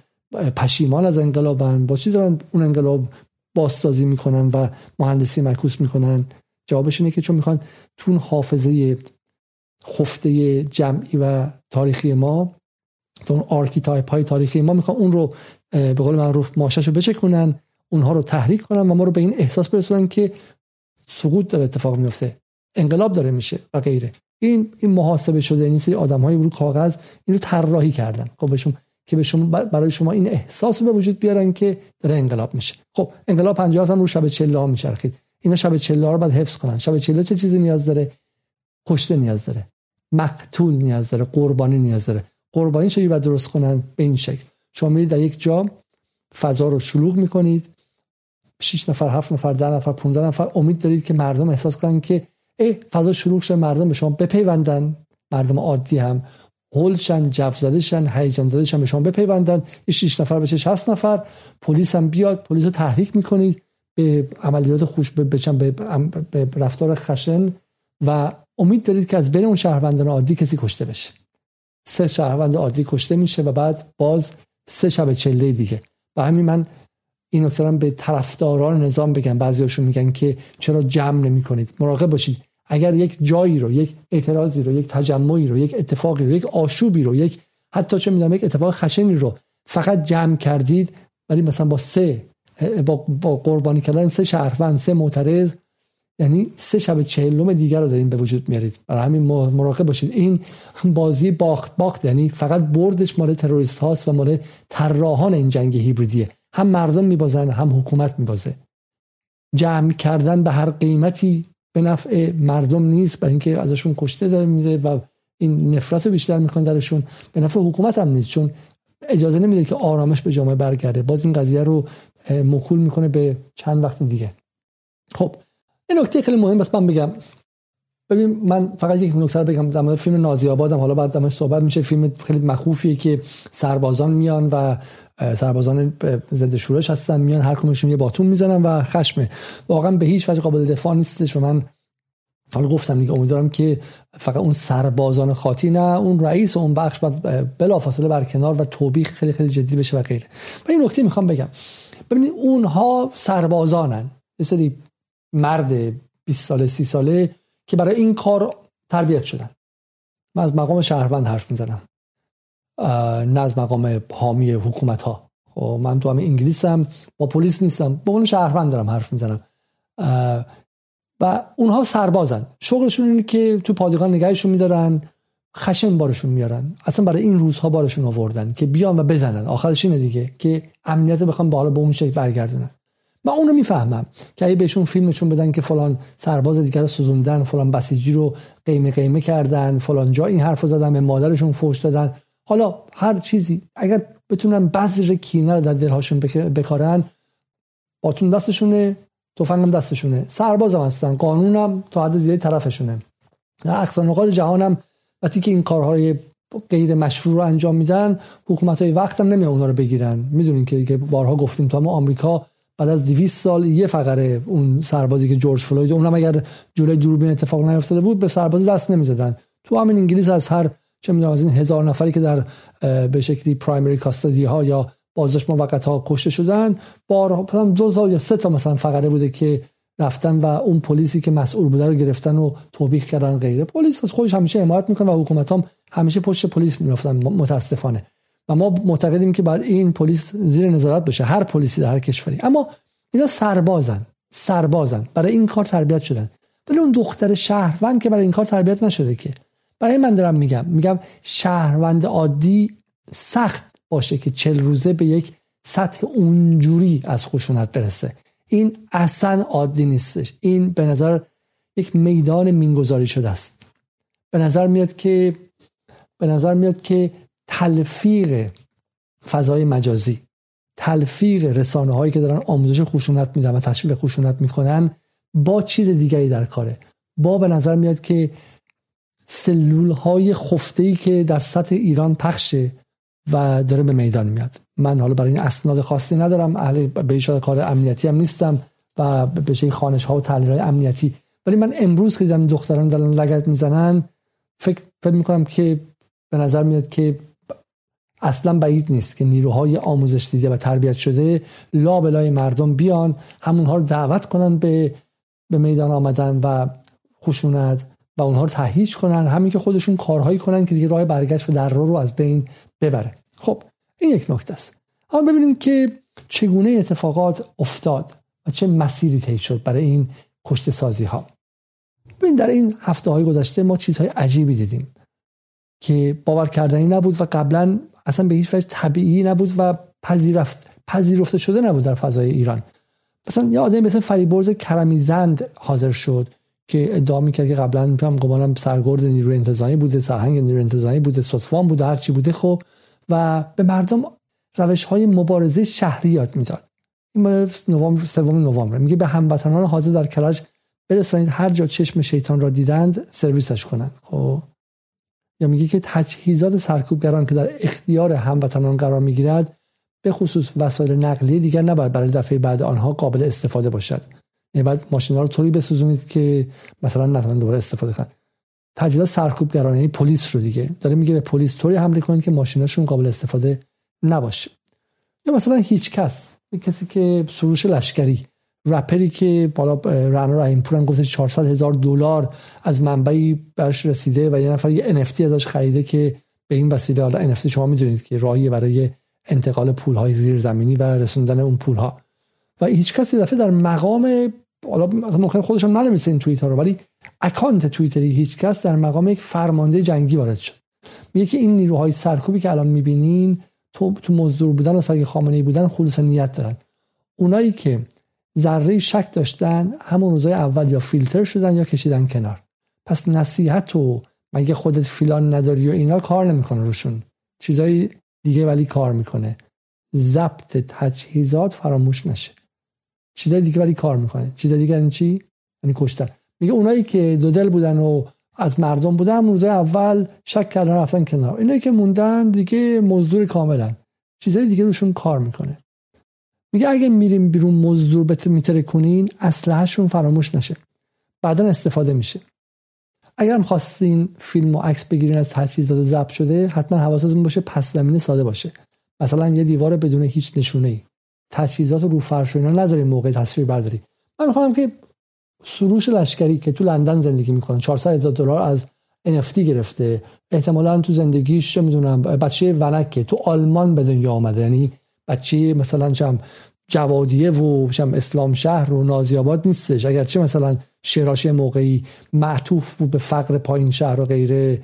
پشیمان از انقلابن. با چی دارن اون انقلاب بازسازی می‌کنن و مهندسی معکوس می‌کنن؟ جوابش اینه که چون می‌خوان تو اون حافظه خفته جمعی و تاریخی ما اون archetype های تاریخی ما می‌خوان اون رو به قول معروف ماشه‌ش رو بچکونن اونها رو تحریک کنن و ما رو به این احساس برسونن که سقوط داره اتفاق میفته انقلاب داره میشه و غیره. این این محاسبه شده این سری آدم های رو کاغذ این رو طراحی کردن. خب بهشون که به شما برای شما این احساس به وجود بیارن که داره انقلاب میشه. خب انقلاب 50 هم رو شب 40 ها میچرخید. اینا شب 40 رو باید حفظ کنن. شب 40 چه چیزی نیاز داره؟ کشته نیاز داره. مقتول نیاز داره. قربانی نیاز داره. قربانی چه باید درست کنن؟ به این شکل. شما میرید در یک جا فضا رو شلوغ می‌کنید. 6 نفر 7 نفر 10 نفر 15 نفر امید دارید که مردم احساس کنن که ای فضا شروع شده مردم به شما بپیوندن. مردم عادی هم هولشن جف زدهشن هیجان زدهشن به شما بپیوندن. 6 نفر بشه 60 نفر. پلیس هم بیاد پلیس رو تحریک می‌کنید. به عملیات خوش به, به, به رفتار خشن. و امید دارید که از بین اون شهروندان عادی کسی کشته بشه. سه شهروند عادی کشته میشه و بعد باز سه شب چله دیگه. و همین من این نکته به طرفداران نظام بگم. بعضیاشون میگن که چرا جمع نمی کنید مراقب باشید. اگر یک جایی رو یک اعتراضی رو یک تجمعی رو یک اتفاقی رو یک آشوبی رو یک حتی چه می‌دونم یک اتفاق خشنی رو فقط جمع کردید ولی مثلا با سه با, با قربانی کردن سه شهروند سه معترض یعنی سه شب چهلم دیگر رو دارین به وجود میارید. برای همین مراقب باشید. این بازی باخت باخت یعنی فقط بردش مال تروریست هاست و مال طراحان این جنگ هیبریدیه. هم مردم میبازن هم حکومت میبازه. جمع کردن به هر قیمتی به نفع مردم نیست برای اینکه ازشون کشته داره میده و این نفرت رو بیشتر می‌کنه درشون. به نفع حکومت هم نیست چون اجازه نمیده که آرامش به جامعه برگرده. باز این قضیه رو مکول می‌کنه به چند وقت دیگه. خب این نکته خیلی مهم بس من بگم. ببین من فقط یک نکته بگم در مورد فیلم نازی آبادم حالا بعد صحبت میشه. فیلم خیلی مخوفیه که سربازان میان و سربازان ضد شورش هستن میان هر کمشون یه باتون می‌زنن و خشمه. واقعا به هیچ وجه قابل دفاع نیستش و من حالا گفتم دیگه امیدوارم که فقط اون سربازان خاطی نه اون رئیس و اون بخش بعد بلافاصله برکنار و توبیخ خیلی خیلی جدی بشه و غیره. و این نکته می‌خوام بگم. ببینید اونها سربازانن. یه سری مرد 20 ساله 30 ساله که برای این کار تربیت شدن. من از مقام شهروند حرف می‌زنم. نه از مقام حامی حکومت ها خب من تو همه انگلیسم با پلیس نیستم با اون شهروند دارم حرف می‌زنم. و اونها سربازن. شغلشون اینه که تو پادگان نگهشون میدارن خشن بارشون میارن. اصلا برای این روزها بارشون آوردن که بیان و بزنن. آخرش اینه دیگه که امنیت بخوام بالا به اون شکل برگردونن. من اونو می‌فهمم که اگه بهشون فیلمشون بدن که فلان سرباز دیگر رو سوزوندن فلان بسیجی رو قیمه قیمه کردن فلان جا این حرف زدن به مادرشون فوش دادن. حالا هر چیزی اگر بتونن بذر کینه رو در دلهاشون بکارن باتون دستشونه تفنگم دستشونه. سربازم هستن قانونم تا حد زیادی طرفشونه. اقصا جهانم وقتی که این کارهای غیر مشروع رو انجام میدن حکومت های وقت هم نمیان رو بگیرن. می‌دونین که بارها گفتیم تا ما آمریکا بعد از 200 سال یه فقره اون سربازی که جورج فلوید اونم اگر جلوی دوربین اتفاق نیفتاده بود به سربازی دست نمی‌زدن. تو همین انگلیس از هر چه می‌دونم از این هزار نفری که در به شکلی پرایمری کاستدی ها یا بازداشت موقت ها کشته شدن بار دو تا یا سه تا مثلا فقره بوده که رفتن و اون پلیسی که مسئول بوده رو گرفتن و توبیخ کردن غیره. پلیس از خودش همیشه حمایت می‌کنه و حکومت هم همیشه پشت پلیس میافتن متاسفانه. و ما معتقدیم که بعد این پلیس زیر نظارت باشه هر پلیسی در هر کشوری. اما اینا سربازن سربازن. برای این کار تربیت شدن. ولی اون دختر شهروند که برای این کار تربیت نشده که برای من دارم میگم. میگم شهروند عادی سخت باشه که چل روزه به یک سطح اونجوری از خشونت برسه. این اصلا عادی نیستش. این به نظر یک میدان مینگذاری شده است. به نظر میاد که به نظر میاد که تلفیق فضای مجازی تلفیق رسانه هایی که دارن آموزش خشونت میدن و تشویق خشونت می‌کنن با چیز دیگری در کاره. با به نظر میاد که سلول های خفته ای که در سطح ایران پخشه و داره به میدان میاد. من حالا برای این اسناد خاصی ندارم اهل به کار امنیتی هم نیستم و به خانش ها و تحلیل های امنیتی. ولی من امروز که دیدم دختران دارن لگت می‌زنن فکر فکر می‌کنم که به نظر میاد که اصلا بعید نیست که نیروهای آموزش دیده و تربیت شده لا بلای مردم بیان همونها رو دعوت کنن به به میدان آمدن و خشونت و اونها رو تهییج کنن همین که خودشون کارهایی کنن که دیگه راه برگشت و در رو, رو از بین ببره. خب این یک نکته است. اما ببینیم که چگونه اتفاقات افتاد و چه مسیری طی شد برای این کشت سازی ها ببین در این هفته های گذشته ما چیزهای عجیبی دیدیم که باور کردنی نبود و قبلا اصلا به هیچ وجه طبیعی نبود و پذیرفت پذیرفته شده نبود در فضای ایران. مثلا یه آدمی مثل فریبرز کرمی زند حاضر شد. که ادعا می‌کرد که قبلا هم گمانم سرگرد نیروی انتظامی بوده سرهنگ نیروی انتظامی بوده صدفان بوده هرچی بوده خب. و به مردم روش های مبارزه شهری یاد می‌داد. این نوامبر سوم نوامبر. میگه به هموطنان حاضر در کرج برسانید هر جا چشم شیطان را دیدند سرویسش کنند. خب. یا میگه که تجهیزات سرکوبگران که در اختیار هموطنان قرار می‌گیرد به خصوص وسایل نقلیه دیگر نباید برای دفعه بعد آنها قابل استفاده باشد. بعد ماشینا رو طوری بسوزونید که مثلا نتونن دوباره استفاده کنن. تجهیزات سرکوبگران یعنی پلیس رو دیگه. داره میگه به پلیس طوری حمله کنید که ماشیناشون قابل استفاده نباشه. یا مثلا هیچ کس کسی که سروش لشکری رپری که بالا رنا رحیم پور هم گفته 400 هزار دلار از منبعی برش رسیده و یه نفر یه NFT ازش خریده که به این وسیله حالا NFT شما می‌دونید که راهی برای انتقال پول های زیر زمینی و رسوندن اون پول ها و هیچ کسی دفعه در مقام حالا ممکن خودش هم ننویسه این توییت ها رو ولی اکانت توییتری هیچ کس در مقام یک فرمانده جنگی وارد شد. میگه که این نیروهای سرکوبی که الان می‌بینین تو تو مزدور بودن و سگ خامنه بودن خلوص نیت دارن. اونایی که ذره شک داشتن همون روزای اول یا فیلتر شدن یا کشیدن کنار. پس نصیحت و مگه خودت فیلان نداری و اینا کار نمی‌کنه روشون. چیزای دیگه ولی کار می‌کنه. ضبط تجهیزات فراموش نشه. چیزای دیگه ولی کار می‌کنه. چیزای دیگه یعنی چی؟ یعنی کشتن. میگه اونایی که دو دل بودن و از مردم بودن روزای اول شک کردن رفتن کنار. اینایی که موندن دیگه مزدور کاملا چیزای دیگه روشون کار می‌کنه. میگه اگه میریم بیرون مزدور به میتره کنین اسلحهشون فراموش نشه. بعدا استفاده میشه. اگر هم خواستین فیلم و عکس بگیرین از تجهیزات ضبط شده حتما حواستون باشه پس زمینه ساده باشه. مثلا یه دیوار بدون هیچ نشونه ای تجهیزات رو فرش و اینا نذارین موقع تصویر برداری. من می‌خوام که سروش لشکری که تو لندن زندگی می‌کنه 400 هزار دلار از NFT گرفته. احتمالا تو زندگیش چه می‌دونم بچه ونکه تو آلمان به دنیا آمده. یعنی بچه مثلا چم جوادیه و چم اسلام شهر و نازی آباد نیستش. اگرچه مثلا شراشی موقعی معطوف بود به فقر پایین شهر و غیره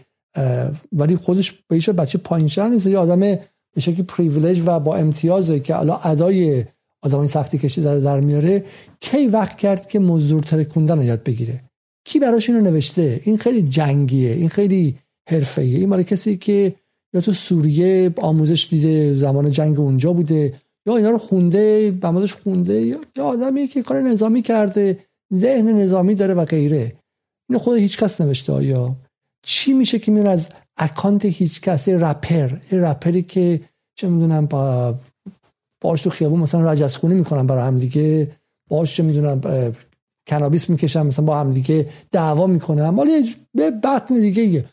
ولی خودش به بچه پایین شهر نیست. یه آدم به شکلی پریویلیج و با امتیازه که الان ادای آدمای سختی کشی داره در میاره کی وقت کرد که مزدور ترکوندن رو یاد بگیره؟ کی براش اینو نوشته؟ این خیلی جنگیه این خیلی حرفه‌ایه. این مال کسی که یا تو سوریه آموزش دیده زمان جنگ اونجا بوده یا اینا رو خونده بمازش خونده یا آدمی که کار نظامی کرده ذهن نظامی داره و غیره. اینو خود هیچ کس نوشته آیا؟ چی میشه که میره از اکانت هیچ کسی رپر. یه رپری که چه می‌دونم با باش تو خیابون مثلا رجزخونی می‌کنن برای هم دیگه. باش چه می‌دونم کنابیس می‌کشن مثلا با هم دیگه دعوا می‌کنن ولی به بطن دیگه یه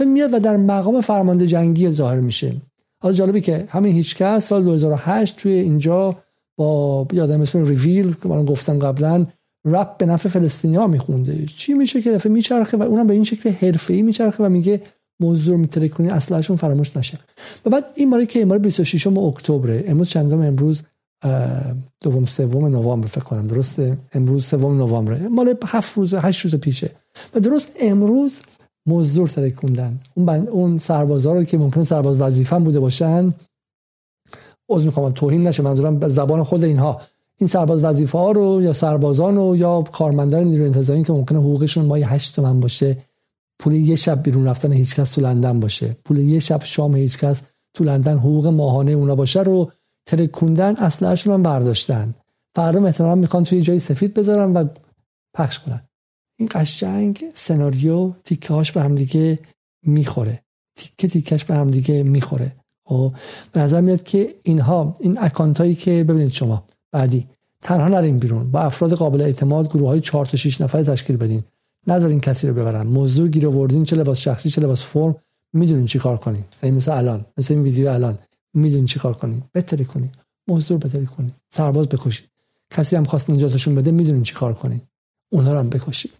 میاد و در مقام فرمانده جنگی ظاهر میشه. حالا جالبی که همین هیچکس سال 2008 توی اینجا با یادم اسم ریویل که من گفتم قبلا رپ به نفع فلسطینی ها میخونده. چی میشه که دفعه میچرخه و اونم به این شکل حرفه‌ای میچرخه و میگه موضوع میتره کنی اصلشون فراموش نشه. و بعد این مالی که این 26 اکتبر امروز چندم؟ امروز دوم سوم نوامبر فکر کنم. درسته؟ امروز سوم نوامبر مال هفت روز هشت روز پیشه. و درست امروز مزدور ترکوندن اون بند اون سربازا رو که ممکن سرباز وظیفه بوده باشن عذر می‌خوام توهین نشه منظورم به زبان خود اینها. این سرباز وظیفه ها رو یا سربازان رو یا کارمندان نیروی انتظامی که ممکنه حقوقشون مای 8 تومن باشه پول یه شب بیرون رفتن هیچکس تو لندن باشه. پول یه شب شام هیچکس تو لندن حقوق ماهانه اونا باشه رو ترکوندن اصلشون هم برداشتن. فردا احتمالاً می‌خوان توی جای سفید بذارن و پخش کنن. این قشنگ سناریو تیکه هاش به هم دیگه می‌خوره. تیکه تیکش به هم دیگه می‌خوره. خب به نظر میاد که اینها این اکانت هایی که ببینید شما بعدی تنها نرین بیرون. با افراد قابل اعتماد گروه های 4 تا 6 نفره تشکیل بدین. نذارین کسی رو ببرن. مزدور گیر آوردین چه لباس شخصی چه لباس فرم می‌دونین چی کار کنین. یعنی مثل الان مثل این ویدیو الان می‌دونین چی کار کنین. بهتری کنین. مزدور بهتری کنین. سرباز بکشید کسی هم خواست نجاتشون بده می‌دونین چی کار کنین. اونها رو هم بکشید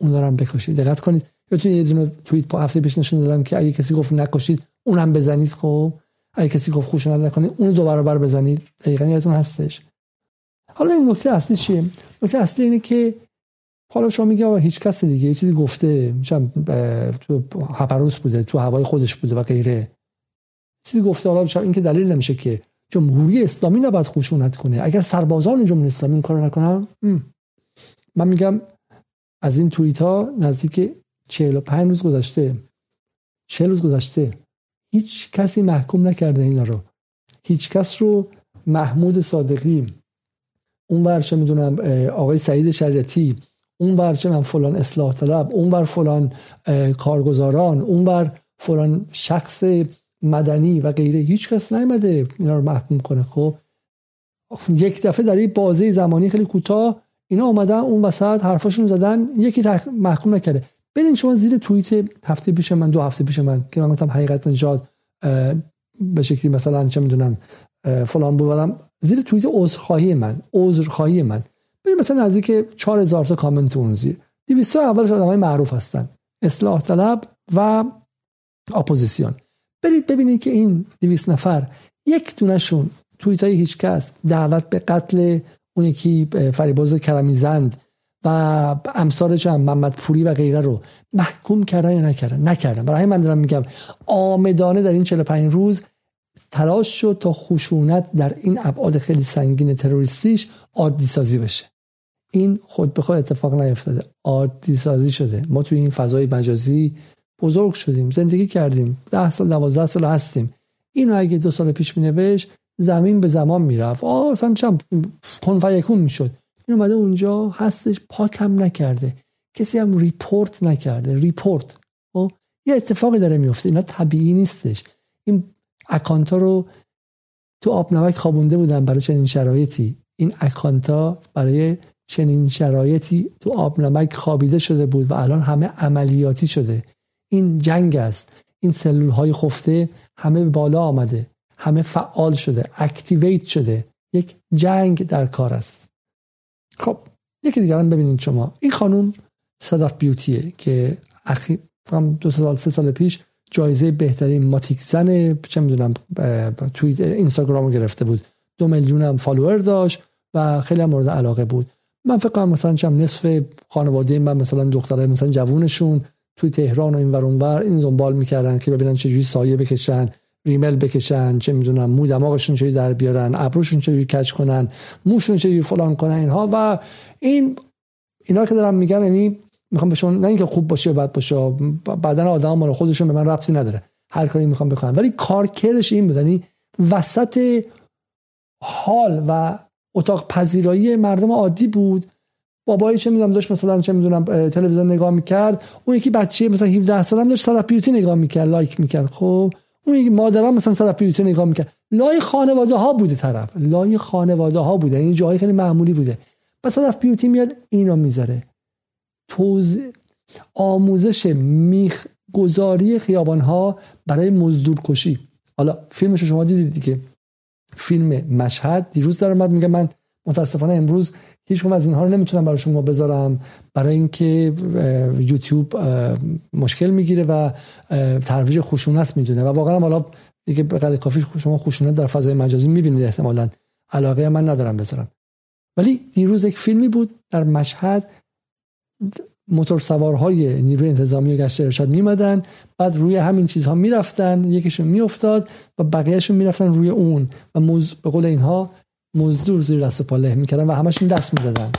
اونها رو هم بکشید دقت کنید تو یه دونه توییت با هفته پیش نشون دادم که اگه کسی گفت نکشید اونم بزنید. خب اگه کسی گفت خوشنود نکنید. اونو دو برابر بزنید. دقیقاً یادتون هستش. حالا این نکته اصلی چیه؟ نکته اصلی اینه که حالا شما میگه هیچ کس دیگه یه چیزی گفته میشم تو هپروس بوده تو هوای خودش بوده و غیره. چیزی گفته حالا این که دلیل نمیشه که جمهوری اسلامی نباید خشونت کنه. اگر سربازان جمهوری اسلامی این کارو نکنن من میگم از این توییت ها نزدیک 45 روز گذشته 40 روز گذشته هیچ کسی محکوم نکرده اینا رو. هیچ کس رو محمود صادقی اون ورچه می‌دونم آقای سعید شریعتی اون ور من فلان اصلاح طلب اون ور فلان کارگزاران اون ور فلان شخص مدنی و غیره هیچ کس نیومده اینا رو محکوم کنه خب؟ یک دفعه در این بازه زمانی خیلی کوتاه اینا اومدن اون وسط حرفاشون زدن یکی محکوم نکرده. برین شما زیر توییت هفته پیش من دو هفته پیش من که من گفتم حقیقت نجات به شکلی مثلا چه می‌دونم فلان بودم زیر توییت عذرخواهی من عذرخواهی من. مثلا نزدیک 4000 تا کامنت اون زیر. 200 اولش آدمای معروف هستن. اصلاح طلب و اپوزیسیون. برید ببینید که این 200 نفر یک دونشون توییت های هیچ کس دعوت به قتل اون یکی فریباز کرمیزند و امثال هم محمد پوری و غیره رو محکوم کردن یا نکردن؟ نکردن. برای من دارم میگم آمدانه در این 45 روز تلاش شد تا خشونت در این ابعاد خیلی سنگین تروریستیش عادی سازی بشه. این خود به خود اتفاق نیفتاده. عادی سازی شده. ما توی این فضای مجازی بزرگ شدیم. زندگی کردیم. ده سال دوازده سال هستیم. اینو اگه دو سال پیش می زمین به زمان می‌رفت. آه اصلا چم کن می‌شد. این اومده اونجا هستش پاکم نکرده. کسی هم report نکرده. report. خب؟ یه اتفاقی داره میفته اینا طبیعی نیستش. این اکانتا رو تو آب نمک خوابونده بودن برای چنین شرایطی. این اکانتا برای چنین شرایطی تو آب نمک خوابیده شده بود و الان همه عملیاتی شده. این جنگ است. این سلول های خفته همه بالا آمده. همه فعال شده. activate شده. یک جنگ در کار است. خب یکی دیگر هم ببینید شما. این خانوم صدف بیوتیه که اخی دو سال سه سال پیش جایزه بهترین ماتیک زن چه می‌دونم توییت اینستاگرام گرفته بود. دو میلیون هم فالوور داشت و خیلی مورد علاقه بود. من فکر کنم مثلا چم نصف خانواده من مثلا دخترای مثلا جوونشون توی تهران و این ور اونور این دنبال می‌کردن که ببینن چجوری سایه بکشن ریمل بکشن چه می‌دونم مو دماغشون چجوری در بیارن ابروشون چجوری کچ کنن موشون چجوری فلان کنن اینها. و این اینا که دارم میگم یعنی می‌خوام بهشون نه اینکه خوب باشه و بد باشه بدن آدم مال خودشون به من ربطی نداره. هر کاری می‌خوام بکنم. ولی کارکردش این بود یعنی وسط حال و اتاق پذیرایی مردم عادی بود. بابایی چه می‌دونم داشت مثلا چه می‌دونم تلویزیون نگاه می‌کرد. اون یکی بچه مثلا 17 ساله داشت صلاح بیوتی نگاه می‌کرد لایک می‌کرد خب. اون یکی مادرم مثلا صلاح بیوتی نگاه می‌کرد. لای خانواده ها بوده طرف. لای خانواده ها بوده. این جایی خیلی معمولی بوده. پس صلاح بیوتی میاد اینو می‌ذاره. توز آموزش میخ گذاری خیابان ها برای مزدور کشی حالا فیلمش شما دیدید دیگه. فیلم مشهد. دیروز در اومد میگه من متاسفانه امروز هیچ از اینها رو نمی‌تونم برای شما بذارم برای اینکه یوتیوب مشکل می‌گیره و ترویج خشونت می‌دونه. و واقعا حالا دیگه به قدر کافی شما خشونت در فضای مجازی می‌بینید. احتمالا علاقه من ندارم بذارم. ولی دیروز یک فیلمی بود در مشهد. موتور سوارهای نیروی انتظامی گشت ارشاد میمدن بعد روی همین چیزها می‌رفتن یکیشون میافتاد و بقیهشون می‌رفتن روی اون و موز به قول اینها مزدور زیر دست پا له می‌کردن و همشون دست می‌زدن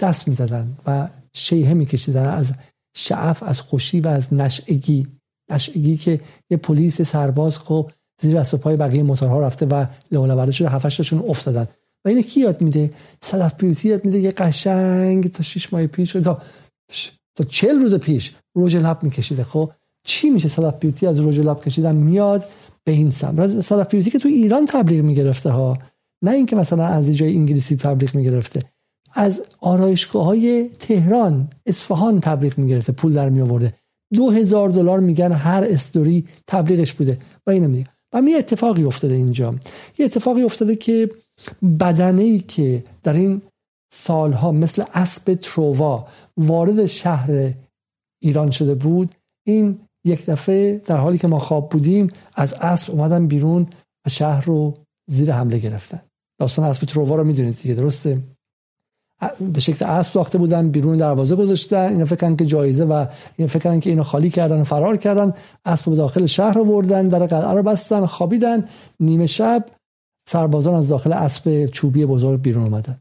دست می‌زدن و شیهه میکشیدن از شعف از خوشی و از نشعگی. نشعگی که یه پلیس سرباز خب زیر دست پای بقیه موتورها رفته و لولورده شده هفتشتاشون افتادن. و اینه کی یاد میده؟ صدف بیوتی یاد میده؟ یه قشنگ تا شش ماه پیش تا تا چل روز پیش روژ لب میکشیده. خب چی میشه صدف بیوتی از روژ لب کشیدن میاد به این سم صدف بیوتی که تو ایران تبلیغ می‌گرفته ها نه اینکه مثلا از جای انگلیسی تبلیغ می‌گرفته. از آرایشگاه های تهران اصفهان تبلیغ می‌گرفته پول در می آورده دو هزار دلار میگن هر استوری تبلیغش بوده. و اینو میگه. و می اتفاقی افتاده اینجا. یه اتفاقی افتاده که بدنه ای که در این سالها مثل اسب ترووا وارد شهر ایران شده بود. این یک دفعه در حالی که ما خواب بودیم از اسب اومدن بیرون و شهر رو زیر حمله گرفتن. داستان اسب ترووا رو می‌دونید دیگه درسته؟ به شکل اسب ساخته بودن بیرون دروازه گذاشتن اینا فکرن که جایزه و اینا فکرن که اینو خالی کردن فرار کردن. اسب به داخل شهر بردن در قلعه رو بستن خوابیدن. نیمه شب سربازان از داخل اسب چوبی بزرگ بیرون اومدن.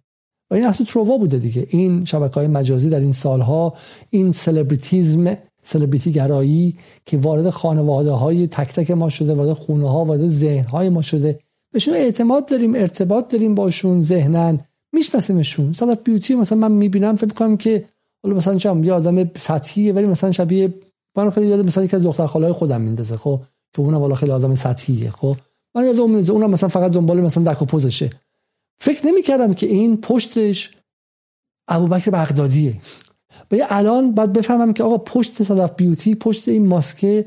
و این اسب ترووا بوده دیگه. این شبکه های مجازی در این سالها این سلبریتیزم سلبریتی گرایی که وارد خانواده های تک تک ما شده وارد خونه ها وارد ذهن های ما شده بهشون اعتماد داریم ارتباط داریم باشون ذهنن میشناسیمشون. مثلا بیوتی مثلا من می‌بینم فکر کنم که حالا مثلا چم یه آدم سطحیه ولی مثلا شبیه من خیلی یاد مثلا که دختر خالای خودم میندازه خب؟ که اونم والا خیلی آدم سطحیه خب؟ من یادم میندازه اونم مثلا فقط دنبال مثلا دک و پوزشه. فکر نمی‌کردم که این پشتش ابوبکر بغدادیه. و الان باید بفهمم که آقا پشت صدف بیوتی پشت این ماسکه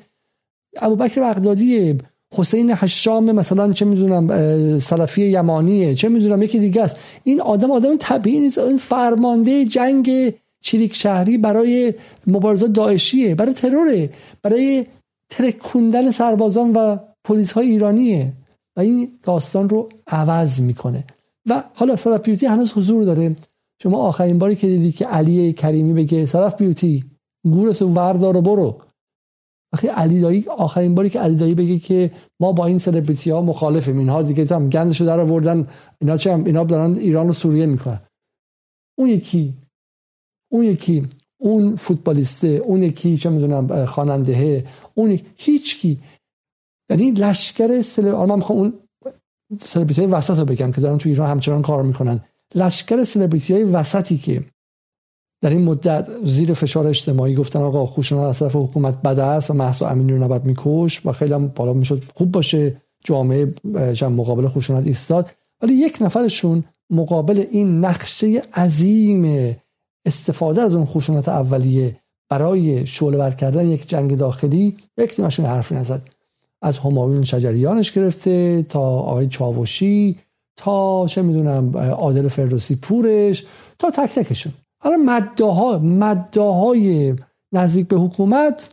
ابوبکر بغدادیه. حسین حشام مثلا چه می‌دونم سلفی یمانیه چه می‌دونم یکی دیگه است. این آدم آدم طبیعی نیست. این فرمانده جنگ چریک شهری برای مبارزه داعشیه برای تروره برای ترکوندن سربازان و پلیس های ایرانیه. و این داستان رو عوض می‌کنه. و حالا صدف بیوتی هنوز حضور داره. شما آخرین باری که دیدی که علی کریمی بگه صدف بیوتی گورتو وردار و برو. وقتی علی دایی آخرین باری که علی دایی بگه که ما با این سلبریتی ها مخالفیم. اینها دیگه هم گندشو در آوردن اینا چه هم اینا دارن ایران و سوریه می‌کنن. اون یکی اون یکی اون فوتبالیسته اون یکی چه می‌دونم خواننده اون هیچ کی. یعنی لشکر سل من می‌خوام اون سلبریتی های وسط رو بگم که دارن تو ایران همچنان کار می‌کنن. لشکر سلبریتی های وسطی که در این مدت زیر فشار اجتماعی گفتن آقا خوشنال از طرف حکومت بد است و محسا امینی رو نباید میکش و خیلی هم بالا می‌شد خوب باشه جامعه مقابل خوشنال ایستاد. ولی یک نفرشون مقابل این نقشه عظیم استفاده از اون خشونت اولیه برای شعله کردن یک جنگ داخلی یک تیمشون حرفی نزد. از همایون شجریانش گرفته تا آقای چاوشی تا چه می‌دونم عادل فردوسی پورش تا تک تکشون. حالا مداها مداهای نزدیک به حکومت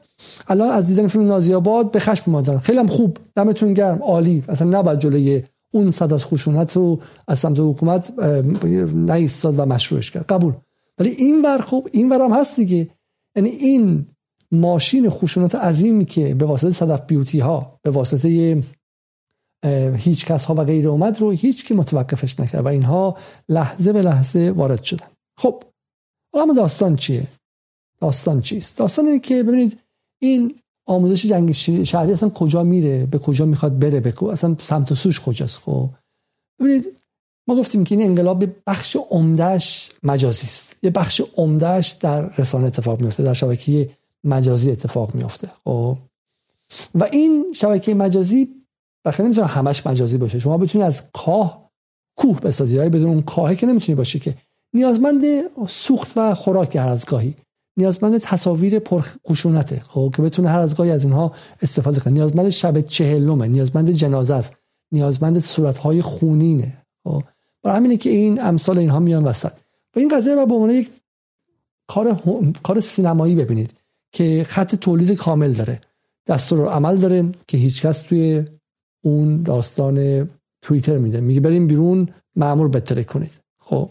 الان از دیدن فیلم نازی آباد به خشم اومدن. خیلی هم خوب دمتون گرم عالی. اصلا نباید جلوی اون صد از خشونت رو از سمت حکومت نایستاد و مشروعش کرد. قبول. ولی این ور خوب این ور هم هست دیگه. یعنی این ماشین خشونت عظیمی که به واسطه صدف بیوتی ها به واسطه هیچ کس ها و غیر اومد رو هیچ کی متوقفش نکرد و اینها لحظه به لحظه وارد شدن. خب اما داستان چیه؟ داستان چیست؟ داستان اینه که ببینید این آموزش جنگ شهری اصلا کجا میره؟ به کجا می‌خواد بره؟ به اصلا سمت و سوش کجاست؟ خب ببینید ما گفتیم که این انقلاب بخش عمدهش مجازی است. یه بخش عمدهش در رسانه اتفاق میفته در شبکه مجازی اتفاق میفته خب؟ و این شبکه مجازی بخیر نمی‌تونه همش مجازی باشه. شما بتونی از کاه کوه بسازی های بدون اون کاهه که نمی‌تونی باشه که. نیازمند سوخت و خوراک هر از گاهی. نیازمند تصاویر پرخشونته خب؟ که بتونه هر از گاهی از اینها استفاده کنه. نیازمند شب چهلمه نیازمند جنازه است. نیازمند صورتهای خونینه خب؟ برای همینه که این امثال اینها میان وسط. و این قضیه رو به عنوان یک کار کار سینمایی ببینید. که خط تولید کامل داره. دستور عمل داره که هیچکس توی اون داستان توییتر میده. میگه بریم بیرون معمول بتره کنید. خب.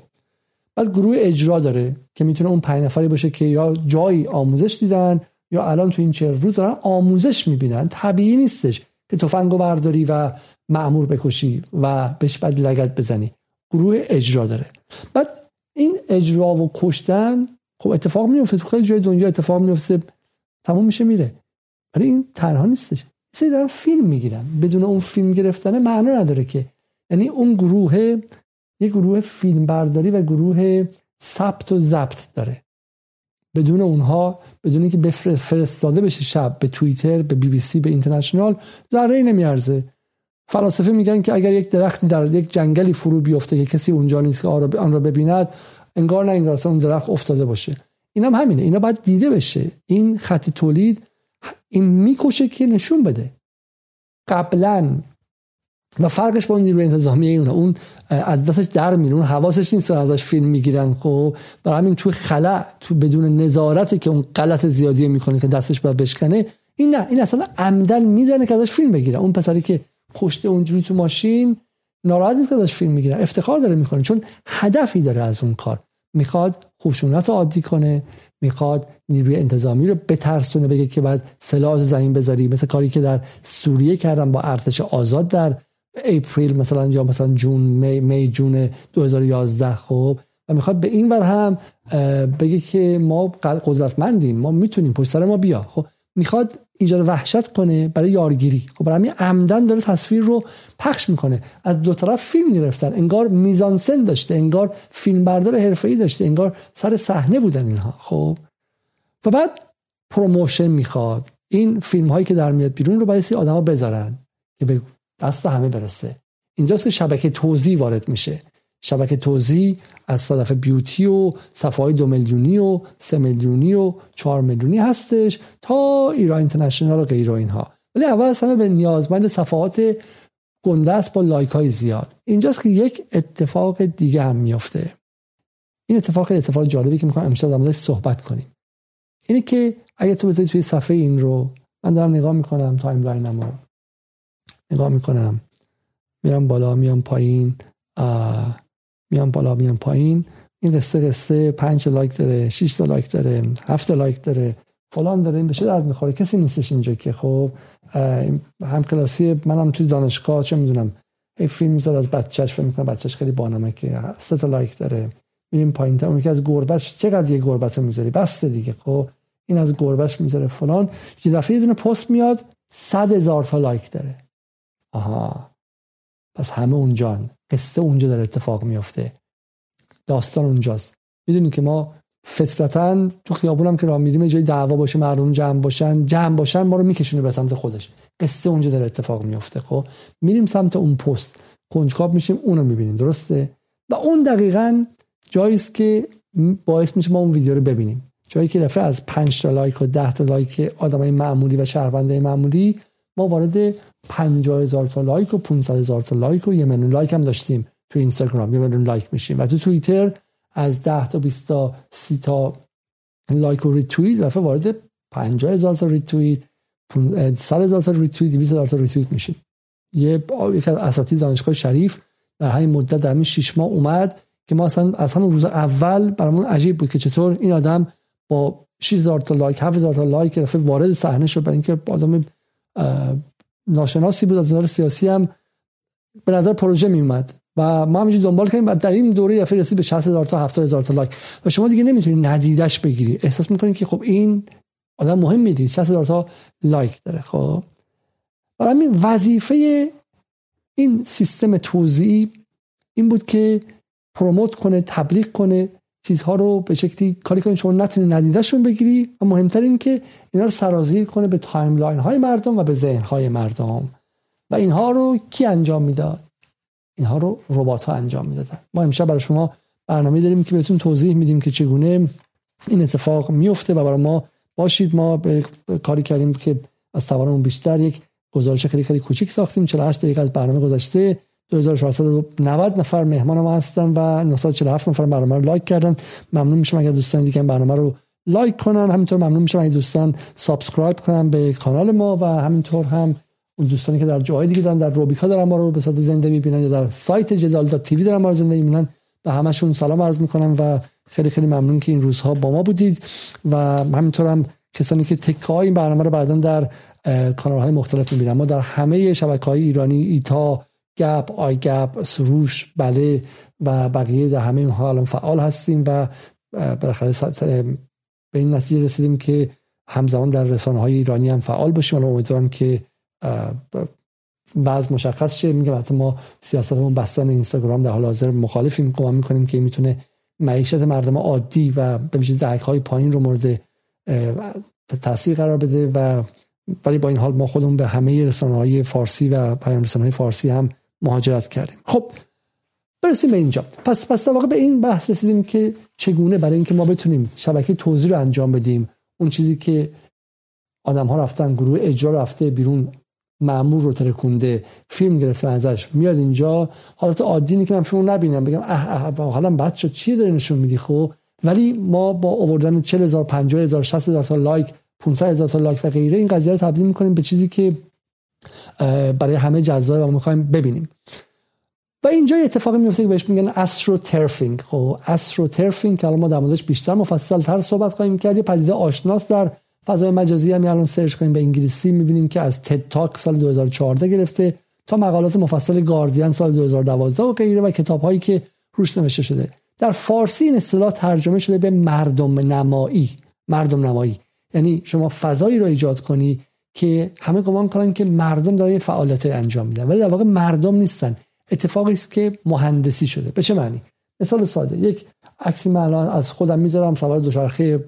بعد گروه اجرا داره که می‌تونه اون پنج نفری باشه که یا جایی آموزش دیدن یا الان تو این چه روز دارن آموزش می‌بینن. طبیعی نیستش که تفنگو برداری و معمور بکشی و بهش بعد لگت بزنی. گروه اجرا داره. بعد این اجرا و کشتن خب اتفاق میفته خیلی جای دنیا اتفاق میفته تموم میشه میره. ولی این تنها نیستش. سری دارن فیلم می‌گیرن. بدون اون فیلم گرفتن معنا نداره که. یعنی اون گروه یه گروه فیلم برداری و گروه ثبت و ضبط داره. بدون اونها بدون اینکه فرستاده بشه شب به توییتر به بی بی سی به اینترنشنال ذره نمیارزه. فلاسفه میگن که اگر یک درختی در یک جنگلی فرو بیفته که کسی اونجا نیست که آن را ببیند انگار نه انگار اون درخت افتاده باشه. این هم همینه. اینا باید دیده بشه. این خط تولید این می‌کشه که نشون بده. قبلا و فرقش با نیروی انتظامی اونه اون از دستش در میره. اون حواسش نیست ازش فیلم می‌گیرن. خب برای همین تو خلا تو بدون نظارتی که اون غلط زیادی می‌کنه که دستش باید بشکنه این نه. این اصلا عمدن می‌زنه که ازش فیلم بگیره. اون پسری که کشته اونجوری تو ماشین ناراحت نیست که ازش فیلم می‌گیره. افتخار داره می‌کنه چون هدفی داره از اون کار. می‌خواد خشونت عادی کنه می‌خواد نیروی انتظامی رو بترسونه بگه که باید سلاح زمین بذاری. مثل کاری که در سوریه کردن با ارتش آزاد در اپریل مثلا یا مثلا جون می, می جون 2011 خب. و می‌خواد به این ور هم بگه که ما قدرتمندیم ما می‌تونیم پشت سر ما بیا خب. می‌خواد ایجاد وحشت کنه برای یارگیری. خب برای همین عمدن داره تصویر رو پخش می‌کنه. از دو طرف فیلم گرفتن. انگار میزانسن داشته انگار فیلم بردار حرفه‌ای داشته انگار سر صحنه بودن اینها. خب. و بعد promotion می‌خواد. این فیلم هایی که در میاد بیرون رو باید آدما بذارن که به دست همه برسه. اینجاست که شبکه توزیع وارد میشه. شبکه توزیع از صدف بیوتی و صفحه دو میلیونی و سه میلیونی و چهار میلیونی هستش تا ایران اینترنشنال و غیر اینها. ولی اول از همه به نیازمند صفحات گنده است با لایک های زیاد. اینجاست که یک اتفاق دیگه هم میفته این اتفاق اتفاق جالبی که می‌خوام امشب در صحبت کنیم. اینه که اگه تو بذاری توی صفحه این رو من دارم نگاه می‌کنم timeline م رو نگاه می‌کنم. میرم بالا میام پایین. میام بالا میام پایین. این قصه قصه پنج لایک داره 6 تا لایک داره 7 لایک داره. فلان داره این به چه درد می‌خوره؟ کسی نیستش اینجا که خب هم کلاسی منم توی دانشگاه چه می‌دونم این فیلم می‌ذاره از بچهش فکر می‌کنم بچهش خیلی بانمه که سه تا لایک داره. میریم پایین اون که از گربش چقدر یه گربت رو می‌ذاری؟ بسته دیگه خب. این از گربش می‌ذاره فلان. یه دفعه یه دونه پست میاد صد هزار تا لایک داره. آها. پس همه اونجان قصه اونجا داره اتفاق میافته. داستان اونجاست. می‌دونی که ما فطرتا تو خیابونم که راه میریم جای دعوا باشه مردم جمع باشن جمع باشن ما رو میکشونه به سمت خودش. قصه اونجا داره اتفاق میفته خب؟ میریم سمت اون پست. کنجکاو میشیم اونو می‌بینیم درسته؟ و اون دقیقا جایی است که باعث میشه ما اون ویدیو رو ببینیم. جایی که دفعه از 5 تا لایک و 10 تا لایک آدمای معمولی و شهروندای معمولی ما وارد 50 هزار تا لایک و 500 هزار تا لایک و یه میلیون لایک هم داشتیم تو اینستاگرام یه میلیون لایک میشیم. و تو توییتر از 10 تا 20 تا 30 تا لایک و ریتوییت دفعه وارد 50 هزار تا ریتوییت 100 هزار تا ریتوییت 200 هزار تا ریتوییت میشیم. یه یک از اساتید دانشگاه شریف در همین مدت در همین 6 ماه اومد که ما اصلا از همون روز اول برامون عجیب بود که چطور این آدم با 6000 تا لایک 7000 تا لایک دفعه وارد صحنه شد برای اینکه آدم ناشناسی بود از نظر سیاسی هم به نظر پروژه می اومد و ما همینجوری دنبال کردیم در این دوره دفعه رسید به 60000 تا 70000 تا لایک. و شما دیگه نمی‌تونید ندیدش بگیری. احساس می‌کنید که خب این آدم مهم می‌دید. 60000 تا لایک داره. خب. برای همین وظیفه این سیستم توزیعی این بود که promote کنه تبلیغ کنه چیزها رو به شکلی کاری کنید شما نتونید ندیده‌شون بگیری و مهمتر این که اینا رو سرازیر کنه به timeline های مردم و به ذهن های مردم. و اینها رو کی انجام می‌داد؟ اینها رو ربات ها انجام می‌دادن. ما امشب برای شما برنامه داریم که بهتون توضیح میدیم که چگونه این اتفاق میفته و برای ما باشید. ما به کاری کردیم که از توانمون بیشتر یک گزارش خیلی خیلی کوچیک ساختیم. 48 دقیقه از برنامه گذشته. 2490 نفر مهمان ما هستن و 947 نفر برنامه رو لایک کردن. ممنون میشم اگر دوستان دیگه برنامه رو لایک کنن. همینطور ممنون میشم اگه دوستان subscribe کنن به کانال ما و همینطور هم اون دوستانی که در جای دیگه دارن در روبیکا دارن ما رو به صورت زنده می‌بینن یا در سایت جدال تیوی دارن ما رو زنده می‌بینن. به همشون سلام عرض می‌کنم و خیلی خیلی ممنون که این روزها با ما بودید. و همینطور هم کسانی که تکه های این برنامه رو بعدا در کانال های مختلف می‌بینن. ما در همه شبکه های ایرانی ایتا گپ آی گپ سروش بله و بقیه در همه اینها الان فعال هستیم و بالاخره به این نتیجه رسیدیم که همزمان در رسانه های ایرانی هم فعال باشیم. الان امیدوارم که وضع مشخص شه. میگم ما سیاستمون بستن اینستاگرام در حال حاضر مخالفیم. گمان می‌کنیم که می‌تونه معیشت مردم عادی و به ویژه های پایین رو مورد تاثیر قرار بده و ولی با این حال ما خودمون به همه رسانه های فارسی و پیام رسانه های فارسی هم مهاجرت کردیم. خب برسیم به اینجا. پس پس در واقع به این بحث رسیدیم که چگونه برای اینکه ما بتونیم شبکه توزیع رو انجام بدیم اون چیزی که آدم ها رفتن گروه اجرا رفته بیرون معمول رو ترکونده فیلم گرفتن ازش میاد اینجا. حالت عادی که من فیلم نبینم بگم اه اه حالا شد چیه داری نشون میدی خب؟ ولی ما با آوردن 40000 50000 60000 تا لایک 500000 تا لایک و غیره این قضیه رو تبدیل می‌کنیم به چیزی که برای همه جذاب و می‌خوایم ببینیم. و اینجا اتفاقی میفته که بهش میگن astroturfing خب astroturfing که الان ما در موردش بیشتر مفصل تر صحبت خواهیم کرد. یه پدیده آشناس در فضای مجازی هم الان سرچ کنیم به انگلیسی می‌بینیم که از تد تاک سال 2014 گرفته تا مقالات مفصل گاردین سال 2012 و غیره و کتاب هایی که روش نوشته شده. در فارسی این اصطلاح ترجمه شده به مردم نمایی. مردم نمایی. یعنی شما فضایی رو ایجاد کنی که همه گمان کنن که مردم دارن یه فعالیت انجام میدن. ولی در واقع مردم نیستن. اتفاقی است که مهندسی شده. به چه معنی؟ مثال ساده. یک عکسی من الان از خودم می‌ذارم سوار دوچرخه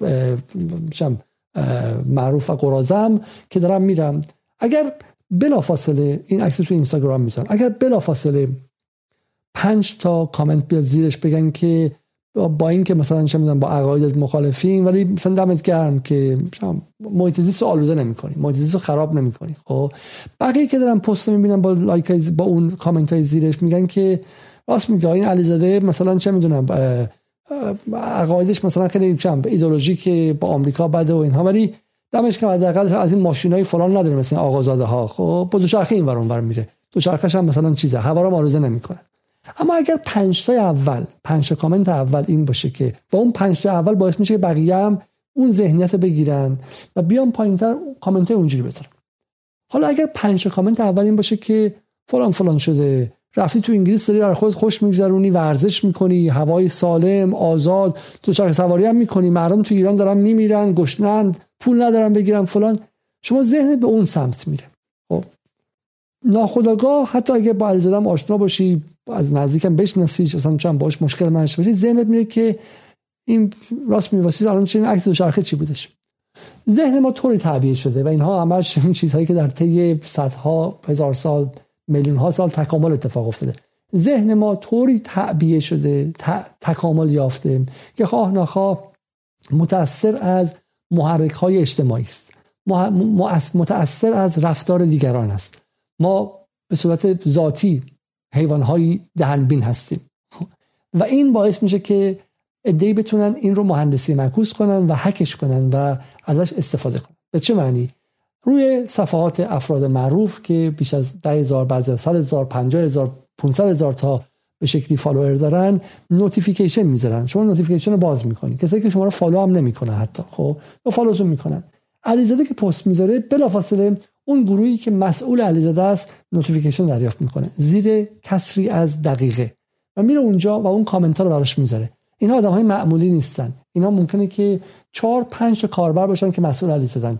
معروف و قرازم که دارم میرم. اگر بلافاصله این عکس تو اینستاگرام می‌ذارم. اگر بلافاصله پنج تا کامنت بیاد زیرش بگن که با اینکه مثلا چه می‌دونم با عقاید مخالفین ولی مثلا دمت گرم که محیط زیست رو آلوده نمی‌کنی محیط زیست خراب نمی‌کنی خب؟ بقیه که دارن پست می‌بینن با لایک با اون کامنت های زیرش میگن که راست میگه این علیزاده مثلا چه می‌دونم عقایدش مثلا خیلی چم ایدئولوژی که با آمریکا بده و اینها ولی دمش که حداقل از این ماشینای فلان نداره مثل آقازاده ها خب؟ با دوچرخه این ور بر میره. دوچرخه‌ش هم مثلا چیزه هوا رو آلوده نمی‌کنه. اما اگر پنج تا اول پنج کامنت اول این باشه که با اون پنج تا اول باعث میشه که بقیه هم اون ذهنیت بگیرن و بیان پایینتر کامنت اونجوری بذارن. حالا اگر پنج کامنت اول این باشه که فلان فلان شده رفتی تو انگلیس داری در خود خوش میگذرونی ورزش می‌کنی هوای سالم آزاد دوچرخه سواری هم می‌کنی مردم تو ایران دارن میمیرن گشنند پول ندارن بگیرن فلان. شما ذهنت به اون سمت میره. خب. ناخداگاه حتی اگه با الزدم آشنا باشی از نزدیکم بشناسیش اصلا چند باش مشکل منش باشی ذهنت میره که این راست میواسی الان چه عکس دوچرخه چی بودش؟ ذهن ما طوری تعبیه شده و اینها همش این چیزهایی که در طی صدها هزار سال میلیون ها سال تکامل اتفاق افتاده. ذهن ما طوری تعبیه شده تکامل یافته که خواه نخواه متأثر از محرک های اجتماعی است. متأثر از رفتار دیگران است. ما به صورت ذاتی حیوان های دهنبین هستیم. و این باعث میشه که عده‌ای بتونن این رو مهندسی معکوس کنن و حکش کنن و ازش استفاده کنن. به چه معنی؟ روی صفحات افراد معروف که بیش از ده هزار بعضی از هزار پنجاه هزار 500 هزار تا به شکلی follower دارن notification می‌ذارن. شما notification رو باز می‌کنی. کسایی که شما رو follow هم نمی‌کنن حتی. خب و follow تون می‌کنن. علیزاده که پست می‌ذاره بلافاصله اون گروهی که مسئول علیزاده است notification دریافت می‌کنه. زیر کسری از دقیقه. و میره اونجا و اون کامنت رو براش می‌ذاره. اینا آدم های معمولی نیستن. اینا ممکنه که چهار پنج کاربر باشن که مسئول علیزادن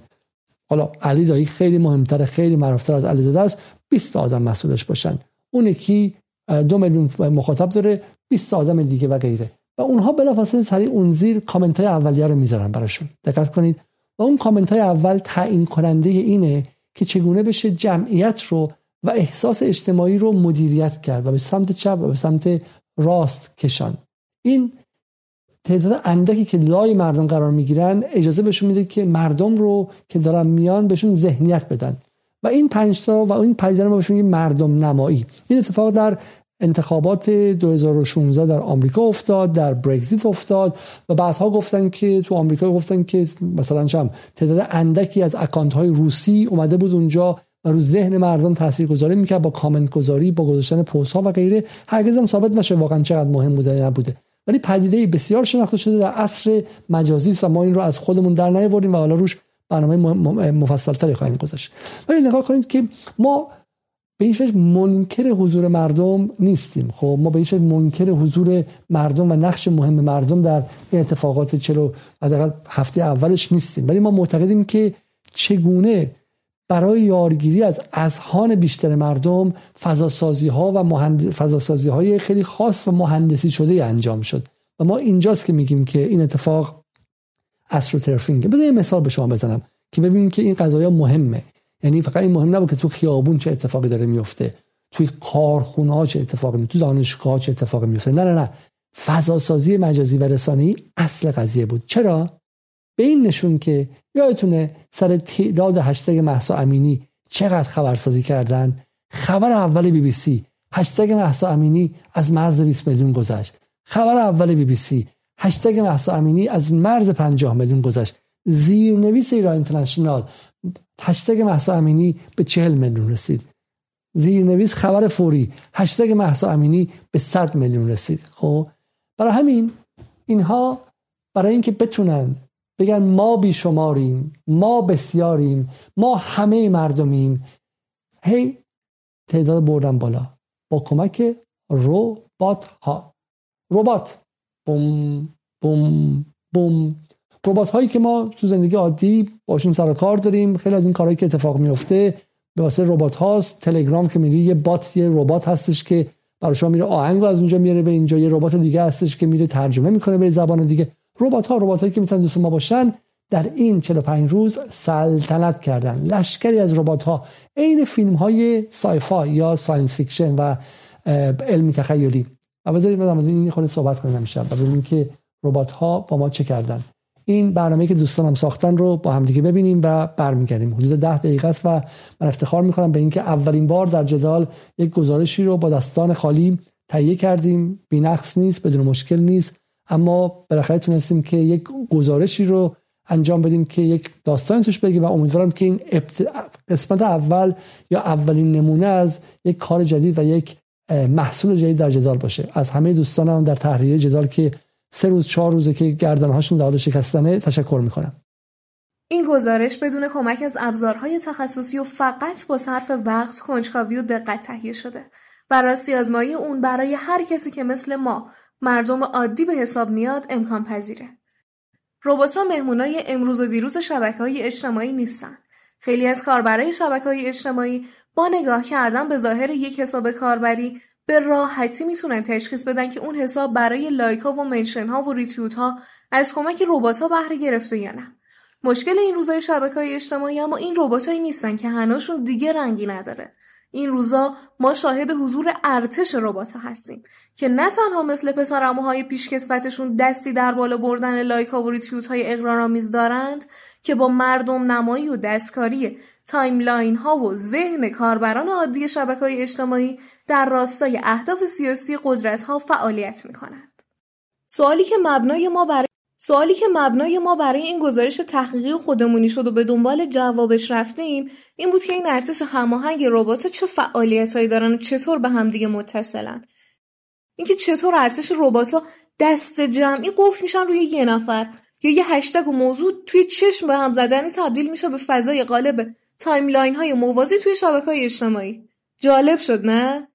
حالا علی دایی خیلی مهمتر خیلی معروفتر از علیزاده است. 20 آدم مسئولش باشن. اون یکی دو میلیون مخاطب داره 20 آدم دیگه و غیره. و اونها بلافاصله سری اون زیر کامنت های اولیه رو می‌ذارن براشون. دقت کنید. و اون کامنت های اول تعیین کننده اینه که چگونه بشه جمعیت رو و احساس اجتماعی رو مدیریت کرد و به سمت چپ و به سمت راست کشان این تعداد اندکی که لای مردم قرار می‌گیرن اجازه بهشون میده که مردم رو که دارن میان بهشون ذهنیت بدن. و این پنج تا و این پدیده رو بهشون مردم نمایی. این اتفاق در انتخابات 2016 در آمریکا افتاد در برگزیت افتاد و بعدها گفتن که تو آمریکا گفتن که مثلا چم تعداد اندکی از اکانت های روسی اومده بود اونجا و رو ذهن مردم تاثیرگذاری می‌کرد با کامنت گذاری با گذاشتن پست ها و غیره. هرگز هم ثابت نشه واقعا چقدر مهم بوده یا نبوده. ولی پدیده بسیار شناخته شده در عصر مجازی است و ما این رو از خودمون در نیاوردیم و حالا روش برنامه مفصل تری خواهیم گذاشت. ولی نگاه کنید که ما به هیچ منکر حضور مردم نیستیم. خب ما به هیچ منکر حضور مردم و نقش مهم مردم در این اتفاقات چلو حداقل هفته اولش نیستیم. ولی ما معتقدیم که چگونه برای یارگیری از اذهان بیشتر مردم فضاسازی ها و مهند... فضاسازی های خیلی خاص و مهندسی شده انجام شد. و ما اینجاست که میگیم که این اتفاق استروترفینگ بذار یه مثال به شما بزنم که ببینیم که این قضایی مهمه. یعنی فقط این مهم نبود که تو خیابون چه اتفاقی داره میفته توی کارخونه ها چه اتفاقی میفته تو دانشگاه چه اتفاقی میفته. نه نه نه. فضاسازی مجازی و رسانه‌ای اصل قضیه بود. چرا؟ به این نشون که یادتونه سر تعداد هشتگ محسا امینی چقدر خبرسازی کردن؟ خبر اول بی بی سی. هشتگ محسا امینی از مرز 20 میلیون گذشت. خبر اول بی بی سی. هشتگ محسا امینی از مرز 50 میلیون گذشت. زیرنویس ایران اینترنشنال هشتگ محسا امینی به 40 میلیون رسید. زیرنویس خبر فوری هشتگ محسا امینی به 100 میلیون رسید. خب برای همین اینها برای اینکه بتونن بگن ما بیشماریم ما بسیاریم ما همه مردمیم هی تعداد بردن بالا. با کمک روبات ها ربات. بوم بوم بوم. ربات هایی که ما تو زندگی عادی باشون سر کار داریم. خیلی از این کارهایی که اتفاق میفته به واسطه ربات هاست. تلگرام که میری یه bot یه ربات هستش که برای شما میره آهنگ از اونجا میاره به اینجا. یه ربات دیگه هستش که میره ترجمه می‌کنه به زبان دیگه. ربات ها ربات هایی که می‌تونن دوست ما باشن در این 45 روز سلطنت کردن. لشکری از ربات ها عین فیلم های sci-fi یا science fiction و علمی تخیلی. و بذارید این خود صحبت کنیم همیشه و ببینیم که ربات ها با ما چه کردن. این برنامه که دوستانم ساختن رو با همدیگه ببینیم و برمیگردیم. حدود ده دقیقه است و من افتخار می‌کنم به اینکه اولین بار در جدال یک گزارشی رو با دستان خالی تهیه کردیم. بینقص نیست بدون مشکل نیست اما بالاخره تونستیم که یک گزارشی رو انجام بدیم که یک داستان توش بگیم و امیدوارم که این قسمت اول یا اولین نمونه از یک کار جدید و یک محصول جدید در جدال باشه. از همه دوستانم در تحریه جدال که سه روز چهار روزه که گردنهاشون در حال شکستنه تشکر می‌کنم. این گزارش بدون کمک از ابزارهای تخصصی و فقط با صرف وقت کنجکاوی و دقت تهیه شده. و راستی‌آزمایی اون برای هر کسی که مثل ما مردم عادی به حساب میاد امکان پذیره. ربات ها مهمونای امروز و دیروز شبکه های اجتماعی نیستن. خیلی از کاربرای شبکه های اجتماعی با نگاه کردن به ظاهر یک حساب کاربری به راحتی می‌تونن تشخیص بدن که اون حساب برای لایک ها و mention ها و ریتویت ها از کمک ربات ها بهره گرفته یا نه. مشکل این روزای شبکه های اجتماعی اما این رباتایی نیستن که حناشون دیگه رنگی نداره. این روزا ما شاهد حضور ارتش ربات هستیم که نه تنها مثل پسرعموهای پیشکسوتشون دستی در بالا بردن لایک و ریتیوت های اغراق‌آمیز دارند که با مردم نمایی و دستکاری timeline ها و ذهن کاربران عادی شبکه های اجتماعی در راستای اهداف سیاسی قدرت ها فعالیت می کنند. سوالی که مبنای ما برای سوالی که مبنای ما برای این گزارش تحقیقی خودمونی شد و به دنبال جوابش رفتیم این بود که این ارتش هماهنگ ربات چه فعالیتهایی دارن و چطور به همدیگه متصلن اینکه چطور ارتش ربات دست جمعی قفل میشن روی یه نفر یا یه هشتگ و موضوع توی چشم به هم زدنی تبدیل میشه به فضای غالب timeline های موازی توی شبکه های اجتماعی. جالب شد نه؟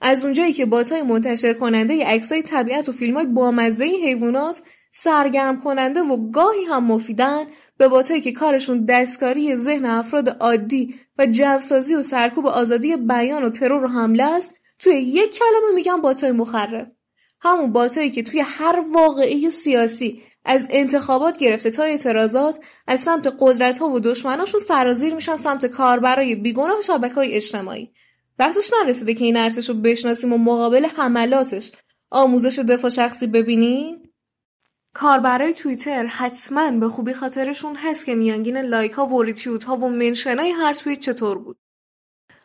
از اونجایی که باتای منتشر کننده عکسای طبیعت و فیلم های بامزه حیوانات سرگرم کننده و گاهی هم مفیدن به باتایی که کارشون دستکاری ذهن افراد عادی و جوسازی و سرکوب آزادی بیان و ترور و حمله است توی یک کلمه میگن باتای مخرب. همون باتایی که توی هر واقعی سیاسی از انتخابات گرفته تا اعتراضات از سمت قدرت ها و دشمناشون سرازیر میشن سمت کاربرای بیگناه شبکه های اجتماعی وقتش نرسیده که این ارتش رو بشناسیم و مقابل حملاتش آموزش دفاع شخصی ببینیم کاربرای توییتر حتما به خوبی خاطرشون هست که میانگین لایک ها و ریتیوت ها و mention های هر توییت چطور بود.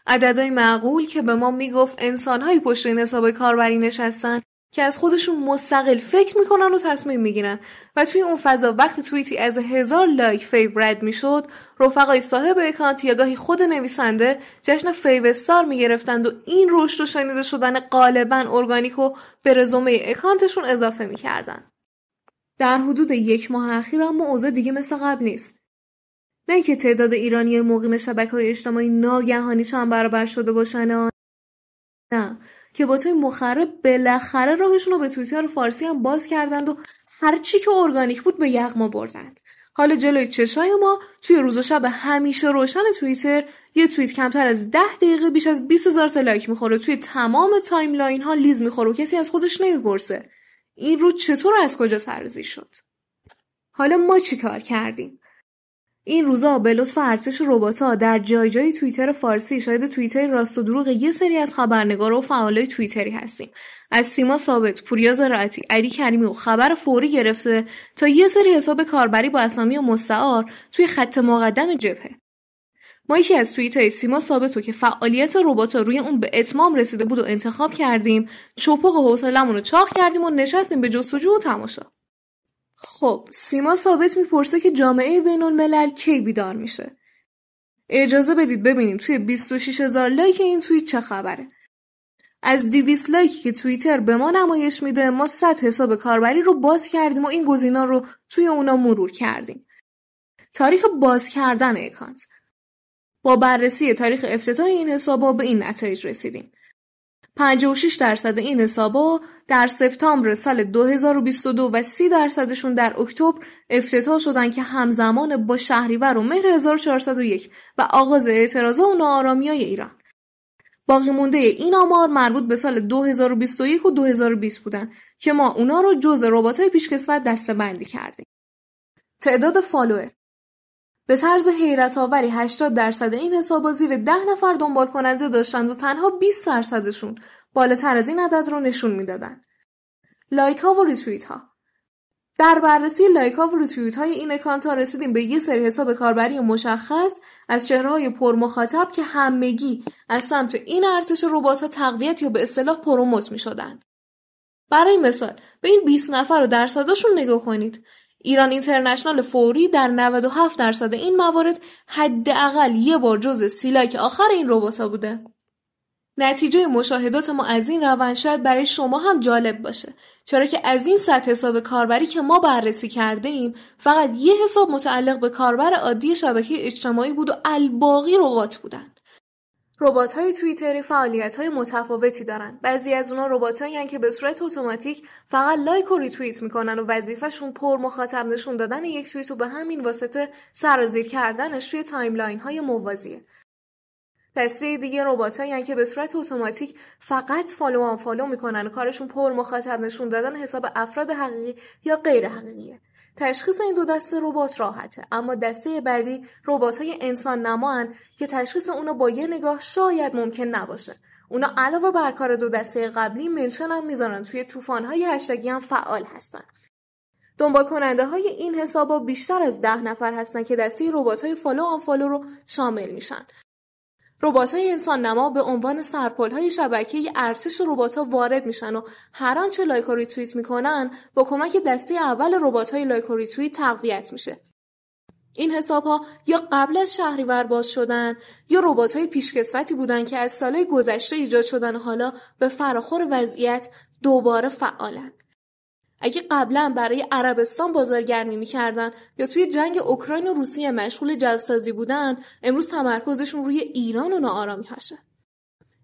عددهای معقول که به ما می‌گفت انسانهایی پشت این حساب کاربری نشستن که از خودشون مستقل فکر می‌کنن و تصمیم می‌گیرن. و توی اون فضا وقت توییتی از هزار لایک fave رد می‌شد رفقای صاحب account یا گاهی خود نویسنده جشن favstar می‌گرفتند و این رشد و شنیده شدن غالبا ارگانیک و به رزومه account شون اضافه می‌کردن در حدود یک ماه اخیر اما اوضاع دیگه مثل قبل نیست. نه که تعداد ایرانی مقیم شبکه های اجتماعی ناگهانی چند برابر شده باشن نه. ربات‌های مخرب بالاخره راهشون رو به توییتر فارسی هم باز کردند و هرچی که ارگانیک بود به یغما بردند. حالا جلوی چشای ما توی روز و شب همیشه روشن توییتر یه توییت کمتر از ده دقیقه بیش از 20 هزار تا لایک می‌خوره. توی تمام timeline ها لیز می‌خوره و کسی از خودش نمی‌پرسه. این رو چطور از کجا سرزی شد؟ حالا ما چی کار کردیم؟ این روزا به لطف ارتش رباتا در جای جای توییتر فارسی شاهد توییتر راست و دروغ یه سری از خبرنگار و فعالای توییتری هستیم. از سیما ثابت پوریا زراعتی علی کریمی و خبر فوری گرفته تا یه سری حساب کاربری با اسامی و مستعار توی خط مقدم جبهه. ما یکی از توییت سیما ثابت که فعالیت ربات روی اون به اتمام رسیده بود و انتخاب کردیم چپق حوصلمون رو چاق کردیم و نشستیم به جستجو و تماشا. خب سیما ثابت می‌پرسه که جامعه بین الملل کی بیدار میشه. اجازه بدید ببینیم توی 26 هزار لایک این توییت چه خبره. از 200 لایکی که توییتر به ما نمایش میده ما 100 حساب کاربری رو باز کردیم و این گزینا رو توی اونا مرور کردیم. تاریخ باز کردن اکانت. با بررسی تاریخ افتتاح این حسابا به این نتایج رسیدیم. 56 درصد این حسابا در سپتامبر سال 2022 و 30 درصدشون در اکتبر افتتاح شدن که همزمان با شهریور و مهر 1401 و آغاز اعتراضا و ناآرامی های ایران. باقی مونده این آمار مربوط به سال 2021 و 2020 بودن که ما اونا رو جز ربات های پیشکسوت دسته بندی کردیم. تعداد فالوور به طرز حیرت آوری 80 درصد این حسابا زیر 10 نفر دنبال کننده داشتند و تنها 20 درصدشون بالاتر از این عدد رو نشون می‌دادن. لایک ها و ریتویت ها در بررسی لایک ها و ریتویت های این اکانت ها رسیدیم به یه سری حساب کاربری مشخص از چهره های پر مخاطب که همگی از سمت این ارتش ربات ها تقویت یا به اصطلاح پروموت می شدند. برای مثال به این 20 نفر و درصداشون نگاه کنید ایران اینترنشنال فوری در 97 درصد این موارد حداقل یه بار جز سیلاک آخر این ربات‌ها بوده. نتیجه مشاهدات ما از این روند شاید برای شما هم جالب باشه چرا که از این صد حساب کاربری که ما بررسی کرده ایم فقط یه حساب متعلق به کاربر عادی شبکه اجتماعی بود و الباقی ربات بودن ربات های توییتری فعالیت های متفاوتی دارن. بعضی از ربات هایی که به صورت اتوماتیک فقط لایک و ریتوییت می‌کنن و وظیفهشون پر مخاطب نشون دادن یک توییت و به همین واسطه سرازیر کردنش توی timeline های موازیه. دسته دیگه رباتایی که به صورت اتوماتیک فقط follow unfollow می‌کنن و کارشون پر مخاطب نشون دادن حساب افراد حقیقی یا غیر حقیقیه تشخیص این دو دسته ربات راحته. اما دسته بعدی ربات های انسان نمان که تشخیص اونا با یه نگاه شاید ممکن نباشه. اونا علاوه بر کار دو دسته قبلی mention هم می‌ذارن. توی طوفان های هشتگی هم فعال هستن. دنبال کننده های این حسابا بیشتر از ده نفر هستن که دسته ربات های follow unfollow رو شامل میشن. های انسان نما به عنوان های شبکه ارتش ها وارد میشن و هر آنچه لایک و ریتوییت می‌کنن با کمک دسته اول های لایک و ریتوییت تقویت میشه. این حساب ها یا قبل از شهریور باز شدن یا ربات های پیشکسوتی بودن که از سالهای گذشته ایجاد شدن حالا به فراخور وضعیت دوباره فعالن. اگه قبلا برای عربستان بازارگرمی می‌کردن یا توی جنگ اوکراین و روسیه مشغول جوسازی بودن امروز تمرکزشون روی ایران و ناآرامی هاشه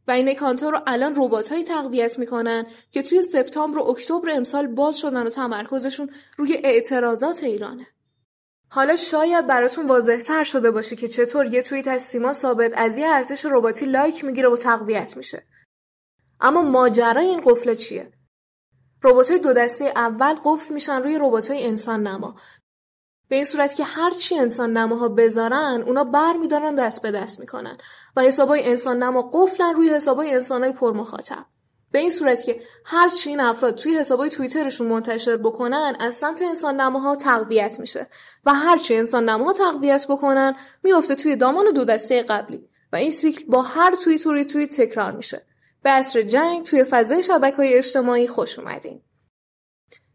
و این اکانتا رو الان رباتهایی تقویت می‌کنن که توی سپتامبر و اکتبر امسال باز شدن و تمرکزشون روی اعتراضات ایرانه. حالا شاید براتون واضح تر شده باشه که چطور یه توییت از سیما ثابت از یه ارتش رباتی لایک می‌گیره و تقویت میشه. اما ماجرای این قفله چیه؟ های دو دسته اول قفل میشن روی های انسان نما. به این صورت که هر چی انسان نماها بذارن اونا بر میدارن دست به دست می‌کنن و حسابای انسان نما قفلن روی حسابای انسانای پرمخاطب. به این صورت که هر چی این افراد توی حسابای توییترشون منتشر بکنن از سمت انسان نماها تقویت میشه و هر چی انسان نماها تقویت بکنن میفته توی دامان دو دسته قبلی و این سیکل با هر توییت و تکرار میشه. به اصر جنگ توی فضای شبکه های اجتماعی خوش اومدیم.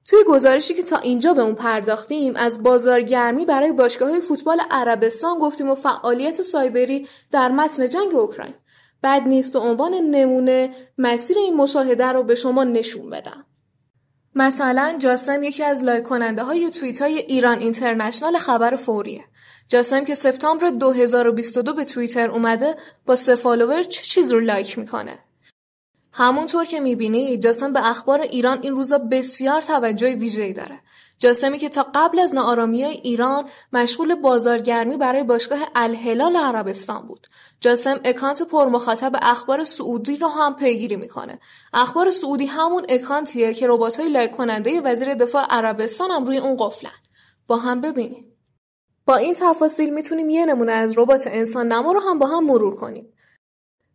توی گزارشی که تا اینجا به اون پرداختیم از بازارگرمی برای باشگاه های فوتبال عربستان گفتیم و فعالیت سایبری در متن جنگ اوکراین. بعد نیست به عنوان نمونه مسیر این مشاهده رو به شما نشون بدم. مثلا جاسم یکی از لایک کننده های توییت های ایران اینترنشنال خبر فوریه. جاسم که سپتامبر 2022 به توییتر اومده با سه فالوور چه چیز رو لایک می‌کنه؟ همونطور که می‌بینی جاسم به اخبار ایران این روزا بسیار توجه ویژه‌ای داره. جاسمی که تا قبل از ناآرامی ایران مشغول بازارگرمی برای باشگاه الهلال عربستان بود. جاسم اکانت پرمخاطب اخبار سعودی رو هم پیگیری می‌کنه. اخبار سعودی همون اکانتیه که ربات‌های لایک کننده وزیر دفاع عربستان هم روی اون قفلن. با هم ببینیم. با این تفاصیل می‌تونیم یه نمونه از ربات انسان نما رو هم با هم مرور کنیم.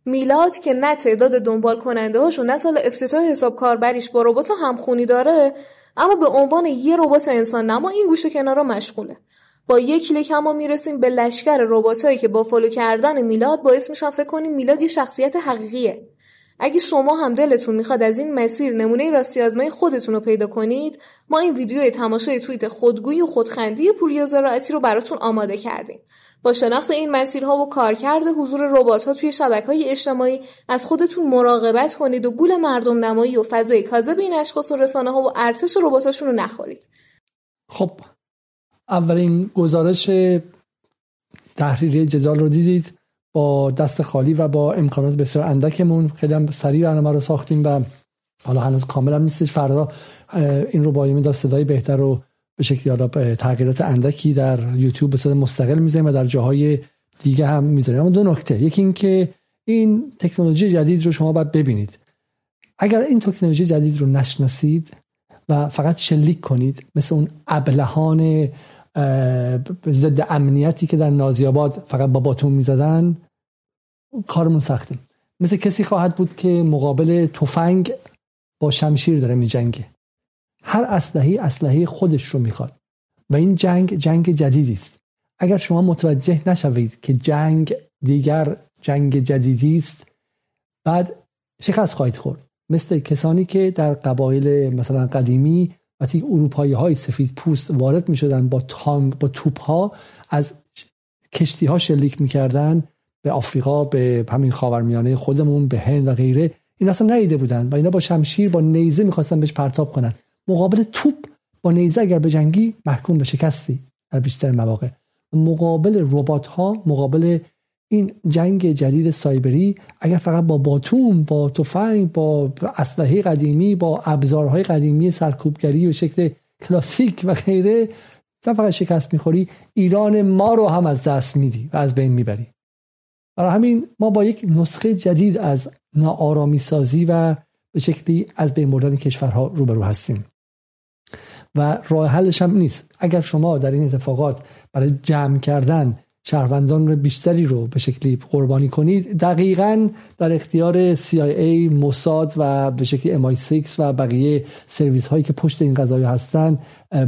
میلاد که نه تعداد دنبال کننده هاشون نه سال افتتاح حساب کاربریش با ربات همخونی داره اما به عنوان یه ربات انسان نما این گوشه کنارا مشغوله. با یک کلیک هم می‌رسیم به لشکر رباتایی که با follow کردن میلاد باعث میشن فکر کنیم میلاد یه شخصیت حقیقیه. اگه شما هم دلتون می‌خواد از این مسیر نمونه راستی آزمایی خودتون رو پیدا کنید ما این ویدیوی تماشای توییت خودگویی و خودخندی پوریا زراعتی رو براتون آماده کردیم. با شناخت این مسیرها و کارکرد حضور ها توی های اجتماعی از خودتون مراقبت کنید و گول مردم نمایی و فضای کاذب این اشخاص و رسانه ها و ارتش رباتاشون رو نخورید. خب اولین گزارش تحریری جدال رو دیدید. با دست خالی و با امکانات بسیار اندکمون. خیلی هم سریع برنامه رو ساختیم و حالا هنوز کاملا نیستش. فردا این رو با صدای بهتر رو به شکلی حالا تغییرات اندکی در یوتیوب به صورت مستقل می‌ذاریم و در جاهای دیگه هم می‌ذاریم. اما دو نکته. یکی اینکه این تکنولوژی جدید رو شما باید ببینید. اگر این تکنولوژی جدید رو نشناسید و فقط شلیک کنید مثل اون ابلهان ضد امنیتی که در نازیاباد فقط با باتون می‌زدن کارمون سخته. مثل کسی خواهد بود که مقابل تفنگ با شمشیر داره میجنگه. هر اسلحه اسلحه خودش رو می‌خواد. و این جنگ جنگ جدیدی است. اگر شما متوجه نشوید که جنگ دیگر جنگ جدیدی است بعد شکست خواهید خورد. مثل کسانی که در قبایل مثلا قدیمی وقتی اروپایی های سفید پوست وارد می شدن با تانگ با توپ ها از کشتی ها شلیک می‌کردن به آفریقا به همین خاورمیانه خودمون به هند و غیره. این اصلا نیده بودن و اینا با شمشیر با نیزه می‌خواستن بهش پرتاب کنن. مقابل توپ با نیزه اگر به جنگی محکوم به شکستی در بیشتر مواقع. مقابل ربات ها مقابل این جنگ جدید سایبری اگر فقط با باتوم با تفنگ با اسلحه قدیمی با ابزارهای قدیمی سرکوبگری و شکل کلاسیک و غیره فقط شکست می‌خوری ایران ما رو هم از دست میدی و از بین می‌بری. برای همین ما با یک نسخه جدید از ناآرامی سازی و به شکلی از بین بردن کشورها روبرو هستیم. و راه حلش هم نیست. اگر شما در این اتفاقات برای جمع کردن شهروندان بیشتری رو به شکلی قربانی کنید دقیقا در اختیار CIA موساد و به شکلی MI6 و بقیه سرویس هایی که پشت این قضایی هستن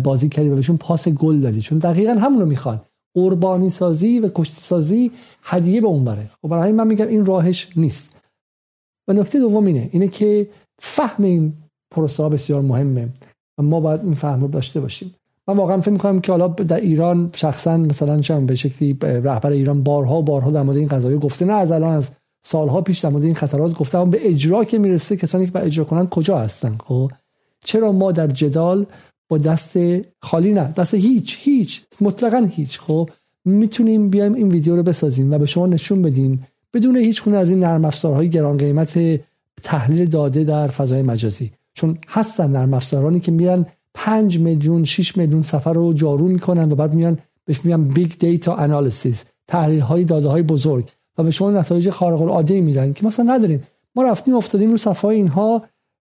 بازی کردی و بهشون پاس گل دادی. چون دقیقا همون رو می‌خوان. قربانی سازی و کشتی سازی هدیه به اون بره. خب برای من میگم این راهش نیست. و نکته دوم اینه اینه که فهم این پروسه بسیار مهمه و ما باید این فهم رو داشته باشیم. من واقعا فکر می‌کنم که حالا در ایران شخصا مثلا چم به شکلی رهبر ایران بارها بارها در مورد این قضایی گفته نه از الان از سالها پیش در مورد این خطرات گفته اما به اجرا که می‌رسه کسانی که به اجرا کنن کجا هستن خب؟ چرا ما در جدال با دست خالی نه دست هیچ هیچ مطلقا هیچ خب؟ می‌تونیم بیایم این ویدیو رو بسازیم و به شما نشون بدیم بدون هیچ از این نرم افزارهای گران قیمت تحلیل داده در فضای مجازی. چون هستن نرم افزارایی که میرن 5 میلیون 6 میلیون سفر رو جارو می‌کنن و بعد میان بهش میگن big data analysis تحلیل های داده های بزرگ. و به شما نتایج خارق العاده میدن که مثلا نداریم ما رفتیم افتادیم رو صفحه اینها.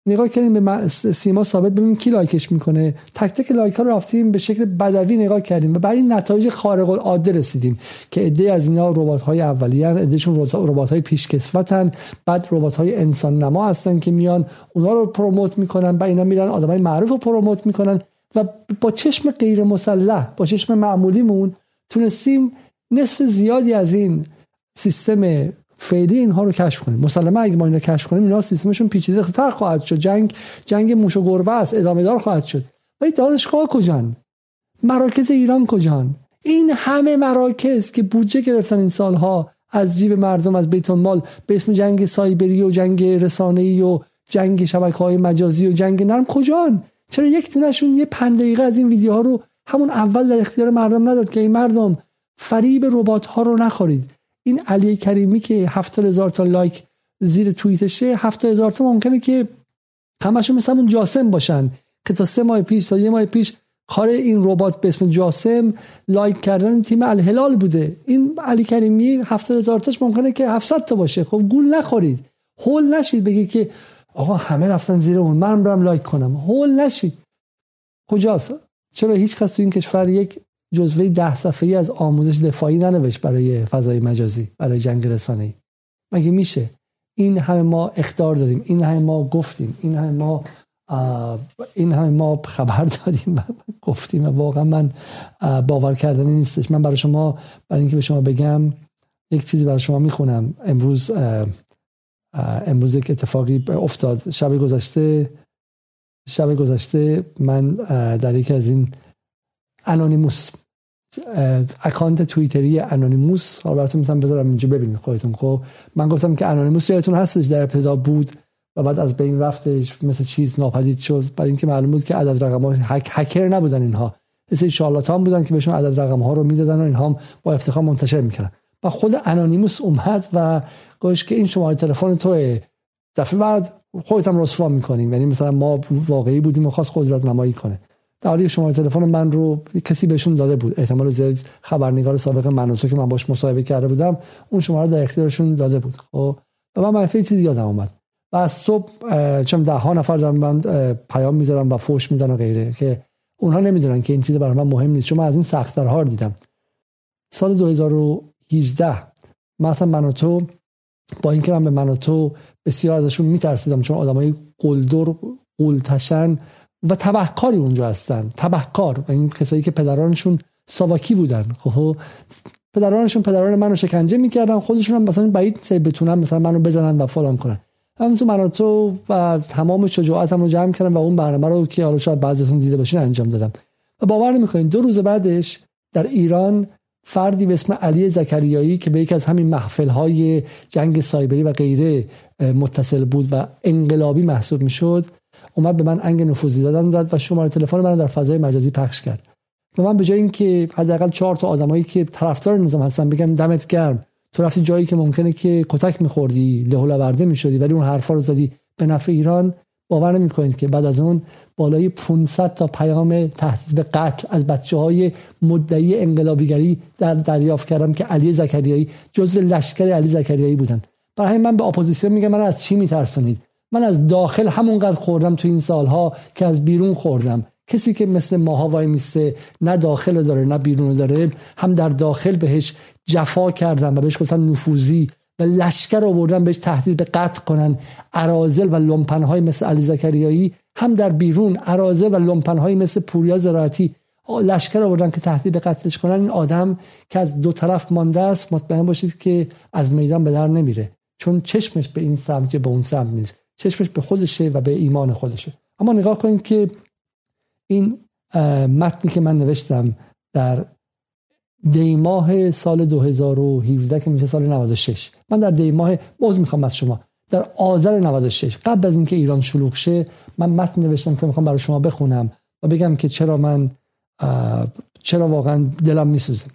نگاه کردیم به سیما ثابت ببینیم کی لایکش می‌کنه. تک تک لایک ها رو رفتیم به شکل بدوی نگاه کردیم و بعد این نتایج خارق العاده رسیدیم که عده از اینا ربات های اولیه عدهشون ربات های پیشکسوتن بعد ربات های انسان نما هستن که میان اونا رو promote می‌کنن و اینا میرن آدمای معروف رو promote می‌کنن و با چشم غیر مسلح با چشم معمولیمون تونستیم نصف زیادی از این سیستم فعلی اینها رو کشف کنیم. مسلما اگه ما اینا کشف کنیم اینا سیستمشون پیچیده تر خواهد شد. جنگ جنگ موش و گربه است ادامه دار خواهد شد. ولی دانشگاه کجان؟ مراکز ایران کجان؟ این همه مراکز که بودجه گرفتن این سالها از جیب مردم از بیت مال به اسم جنگ سایبری و جنگ رسانه‌ای و جنگ شبکه های مجازی و جنگ نرم کجان؟ چرا یک تونشون یه پنج دقیقه از این ویدیوها رو همون اول در اختیار مردم نداد که این مردم فریب ربات ها رو نخورید. این علی کریمی که هفتاد هزار تا لایک زیر توییتشه هفتاد هزار تا ممکنه که همشون مثل همون جاسم باشن که تا سه ماه پیش تا یه ماه پیش کار این ربات به اسم جاسم لایک کردن تیم الهلال بوده. این علی کریمی هفتاد هزار تاش ممکنه که 700 تا باشه. خب گول نخورید. هول نشید بگی که آقا همه رفتن زیر اون. من برم لایک کنم. هول نشید. کجاست؟ چرا هیچ کس تو این کشور یک جزوه ده صفحه‌ای از آموزش دفاعی ننوشت برای فضای مجازی برای جنگ ای مگه میشه؟ این همه ما اختار دادیم این همه ما گفتیم این همه ما این همه ما خبر دادیم و گفتیم و واقعا من باور کردنی نیستش. من برای شما برای اینکه به شما بگم یک چیزی برای شما می‌خونم. امروز امروز یک اتفاقی افتاد. شب گذشته شب گذشته من در یکی از این انونیموس اکانت توییتری انونیموس. حالا براتون می‌تونم بذارم اینجا ببینید خودتون. خب من گفتم که انونیموس یادتون هستش در ابتدا بود و بعد از بین رفتش مثل چیز ناپدید شد. برای اینکه معلوم بود که عدد رقم ها هک، هکر نبودن اینها. مثل شارلاتان بودن که بهشون عدد رقم ها رو می‌دادن و اینها با افتخار منتشر می‌کردن. و خود انونیموس اومد و گوش که این شماره تلفن توه. دفعه بعد خودت هم رسوا می‌کنیم. یعنی مثلا ما واقعی بودیم و خواست قدرت نمایی کنه. در حالی شماره تلفن من رو کسی بهشون داده بود. احتمال زیاد خبرنگار سابق من تو که من باش مصاحبه کرده بودم اون شماره در اختیارشون داده بود. خب و من منفی چیزی یادم اومد. و از صبح چم ده ها نفر دارم من پیام می‌ذارم و فوش میدن و غیره که اونها نمی‌دونن که این چیز برای من مهم نیست. چون من از این سختترها دیدم. سال 2018 مثلا من تو با اینکه من به من تو بسیار ازشون میترسیدم چون آدمای قلدر قولتشن و تبهکاری اونجا هستن. تبهکار. و این کسایی که پدرانشون ساواکی بودن. خب پدرانشون پدران منو شکنجه می‌کردن. خودشون هم مثلا بعید بتونن مثلا منو بزنن و فلان کنن. من تو مناطو و تمام شجاعتم رو جمع کردم و اون برنامه رو که حالا شاید بعضیتون دیده باشین انجام دادم. و باور نمی‌کنید دو روز بعدش در ایران فردی به اسم علی زکریایی که به یکی از همین محفل جنگ سایبری و غیره متصل بود و انقلابی محسوب می‌شد اومد به من انگ نفوذی دادن داد و شماره تلفن من در فضای مجازی پخش کرد. و من به جای اینکه حداقل چهار تا آدمایی که طرفدار نظام هستن بگن دمت گرم تو رفتی جایی که ممکنه که کتک میخوردی لهولا برده می‌شدی ولی اون حرفا رو زدی. به نفع ایران باور نمی‌کنید که بعد از اون بالای 500 تا پیام تهدید به قتل از بچه های مدعی انقلابیگری در دریافت کردم که علی زکریایی جزو لشکر علی زکریایی بودن. برای من به اپوزیسیون میگم من از چی میترسونید؟ من از داخل همونقدر خوردم تو این سالها که از بیرون خوردم. کسی که مثل ماها وای میسته نه داخل داره نه بیرون داره هم در داخل بهش جفا کردن و بهش گفتن نفوذی و لشکر آوردن بهش تهدید به قتل کنن. ارازل و لومپنهای مثل علی زکریایی هم در بیرون ارازل و لومپنهای مثل پوریا زراعتی لشکر آوردن که تهدید به قتلش کنن. این آدم که از دو طرف مانده است مطمئن باشید که از میدان به در نمیره. چون چشمش به این سمت به اون سمت نیست. چشمش به خودشه و به ایمان خودشه. اما نگاه کنید که این متنی که من نوشتم در دیماه سال 2017 که میشه سال 96 من در دیماه باز می‌خوام از شما. در آذر 96 قبل از اینکه ایران شلوغ شه من متن نوشتم که می‌خوام برای شما بخونم و بگم که چرا من چرا واقعا دلم میسوزه.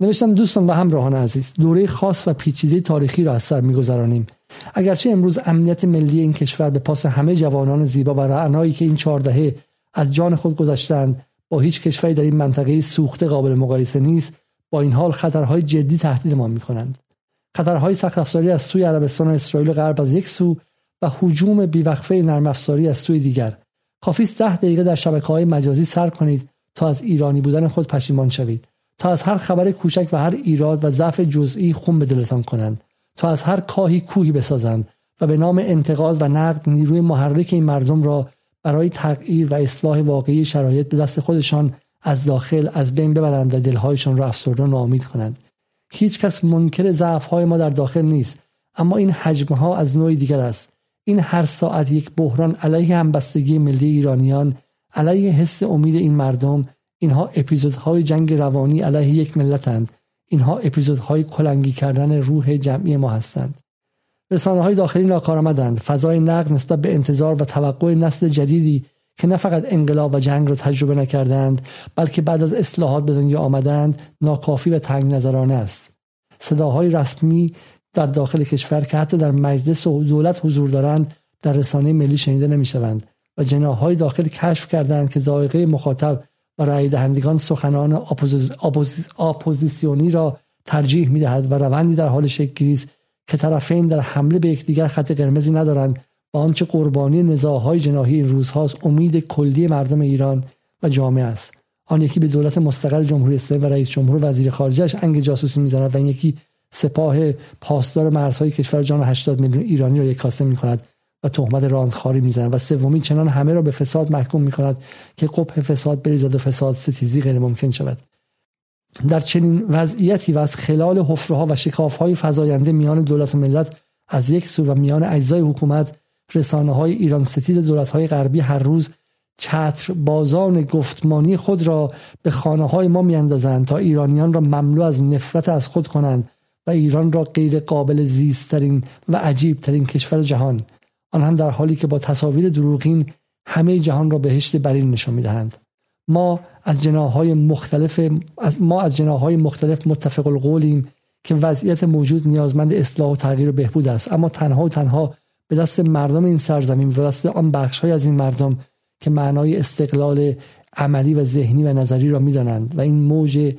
نوشتم دوستان و همراهان عزیز دوره خاص و پیچیده تاریخی را از سر میگذرانیم. اگرچه امروز امنیت ملی این کشور به پاس همه جوانان زیبا و رعنایی که این چهار دهه از جان خود گذاشتند با هیچ کشوری در این منطقه سوخته قابل مقایسه نیست با این حال خطرهای جدی تهدیدمان می‌کنند. خطرهای سخت افزاری از سوی عربستان و اسرائیل غرب از یک سو و حجوم بیوقفه نرم افزاری از سوی دیگر. کافی است ده دقیقه در شبکه های مجازی سر کنید تا از ایرانی بودن خود پشیمان شوید. تا از هر خبر کوچک و هر ایراد و ضعف جزئی خون به دلتان کنند. تا از هر کاهی کوهی بسازند و به نام انتقاد و نقد نیروی محرک این مردم را برای تغییر و اصلاح واقعی شرایط به دست خودشان از داخل از بین ببرند و دلهایشان را افسرده و ناامید کنند. هیچ کس منکر ضعف های ما در داخل نیست اما این حجم ها از نوع دیگر است. این هر ساعت یک بحران علیه همبستگی ملی ایرانیان علیه حس امید این مردم اینها اپیزودهای جنگ روانی علیه یک ملتند. اینها اپیزودهای کلنگی کردن روح جمعی ما هستند. رسانه های داخلی ناکارآمدند. فضای نقد نسبت به انتظار و توقع نسل جدیدی که نه فقط انقلاب و جنگ را تجربه نکردند بلکه بعد از اصلاحات به دنیا آمدند ناکافی و تنگ نظرانه است. صداهای رسمی در داخل کشور که حتی در مجلس و دولت حضور دارند در رسانه ملی شنیده نمی‌شوند و جناهای داخل کشف کردند که ذائقه مخاطب و دهندگان سخنان اپوزیسیونی را ترجیح می‌دهد و روندی در حال شکل است که طرفین در حمله به یکدیگر خط قرمزی ندارند و آنچه قربانی نزاعهای جناحی این روزهاست امید کلی مردم ایران و جامعه است. آن یکی به دولت مستقل جمهوری اسلامی و رئیس جمهور و وزیر خارجهش انگ جاسوسی می‌زند و این یکی سپاه پاسدار مرزهای کشور جان 80 میلیون ایرانی را یک کاسه می کند و تهمت راندخاری می‌زند و سومی چنان همه را به فساد محکوم می کند که قبح فساد بریزد و فساد ستیزی غیر ممکن شود. در چنین وضعیتی و از خلال حفره و شکاف های فزاینده میان دولت و ملت از یک سو و میان اجزای حکومت رسانه های ایران ستید دولت های غربی هر روز چتر بازان گفتمانی خود را به خانه های ما میاندازند تا ایرانیان را مملو از نفرت از خود کنند و ایران را غیر قابل زیستترین و عجیب ترین کشور جهان. آن هم در حالی که با تصاویر دروغین همه جهان را بهشت برین نشان می‌دهند. ما از جناهای مختلف از ما از جناهای مختلف متفق القولیم که وضعیت موجود نیازمند اصلاح و تغییر و بهبود است. اما تنها و تنها به دست مردم این سرزمین به دست آن بخش های از این مردم که معنای استقلال عملی و ذهنی و نظری را می‌دانند و این موج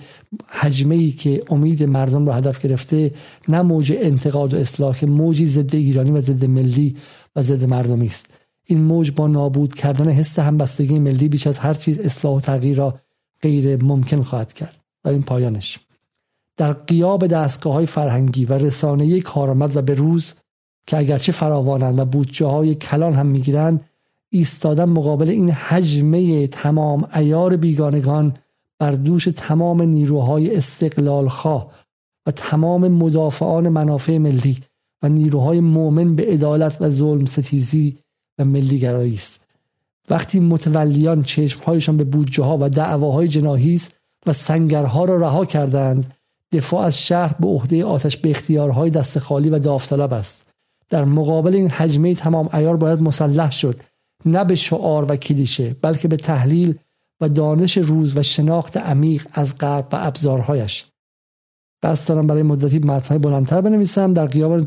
حجمه ای که امید مردم را هدف گرفته نه موج انتقاد و اصلاح که موجی ضد ایرانی و ضد ملی و ضد مردمی است. این موج با نابود کردن حس همبستگی ملی بیش از هر چیز اصلاح و تغییر را غیر ممکن خواهد کرد. و این پایانش. در قیاب دستگاه های فرهنگی و رسانه کارآمد و به روز که اگرچه فراوانند و بودجه های کلان هم می‌گیرند ایستادن مقابل این حجمه تمام ایار بیگانگان بر دوش تمام نیروهای استقلال خواه و تمام مدافعان منافع ملی و نیروهای مؤمن به عدالت و ظلم ستیزی و ملیگرایی است. وقتی متولیان چشمهایشان به بودجه ها و دعواهای جناهی است و سنگرها را رها کردند دفاع از شهر به عهده آتش به اختیارهای دست خالی و داوطلب است. در مقابل این حجمه تمام ایار باید مسلح شد نه به شعار و کلیشه بلکه به تحلیل و دانش روز و شناخت عمیق از غرب و ابزارهایش. بس دارم برای مدتی متنهای بلندتر بنویسم. در قیاب,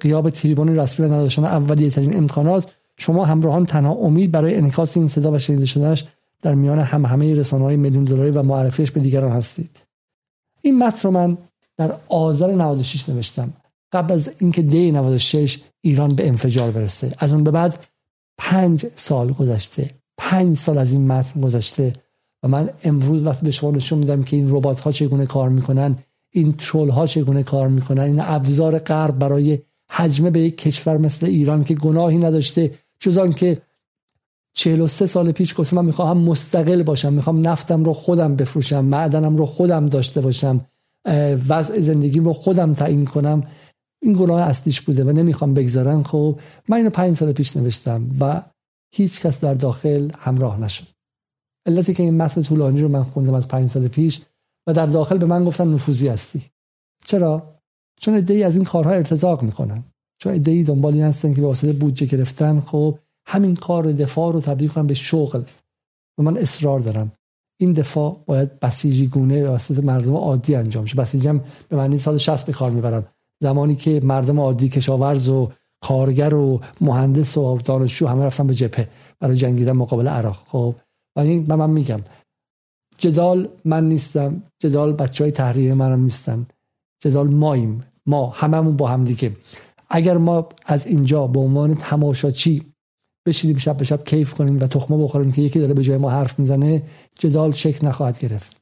قیاب تریبون رسمی و نداشتن اولیه ترین امکانات شما همراهان تنها امید برای انعکاس این صدا و شنیده شدنش در میان هم همه رسانه های میلیون دلاری و معرفیش به دیگران هستید. این متن رو من در آذر 96 نوشتم. قبل از اینکه دی 96 ایران به انفجار برسه. از اون به بعد پنج سال گذشته. پنج سال از این متن گذشته. و من امروز وقتی به شما نشون میدم که این ربات ها چگونه کار می‌کنن این ترول ها چگونه کار می‌کنن؟ این ابزار غرب برای حجمه به یک کشور مثل ایران که گناهی نداشته جز که 43 سال پیش گفتم من می‌خوام مستقل باشم می‌خوام نفتم رو خودم بفروشم معدنم رو خودم داشته باشم وضع زندگیم رو خودم تعیین کنم. این گناه اصلیش بوده و نمی‌خوام بگذارم خب من اینو پنج سال پیش نوشتم و هیچ کس در داخل همراه نشد. علتی که این متن طولانی رو من خوندم از پنج سال پیش و در داخل به من گفتن نفوذی هستی. چرا؟ چون ای از این کارها ارتزاق می‌کنن. چون ای دنبالی هستن که به واسطه بودجه گرفتن خب همین کار دفاع رو تبدیل کنم به شغل. و من اصرار دارم. این دفاع باید بسیجی گونه به واسطه مردم عادی انجام شه. بسیجم به معنی سال 60 به کار می‌برم. زمانی که مردم عادی کشاورز و کارگر و مهندس و دانشجو همه رفتن به جبهه. برای جنگیدن مقابل عراق. خب و این من, من میگم جدال من نیستم جدال بچه های تحریر منم نیستن. جدال ماییم. ما هممون با هم دیگه. اگر ما از اینجا به عنوان تماشاچی بشینیم شب به شب کیف کنیم و تخمه بخوریم که یکی داره به جای ما حرف می‌زنه جدال شکل نخواهد گرفت.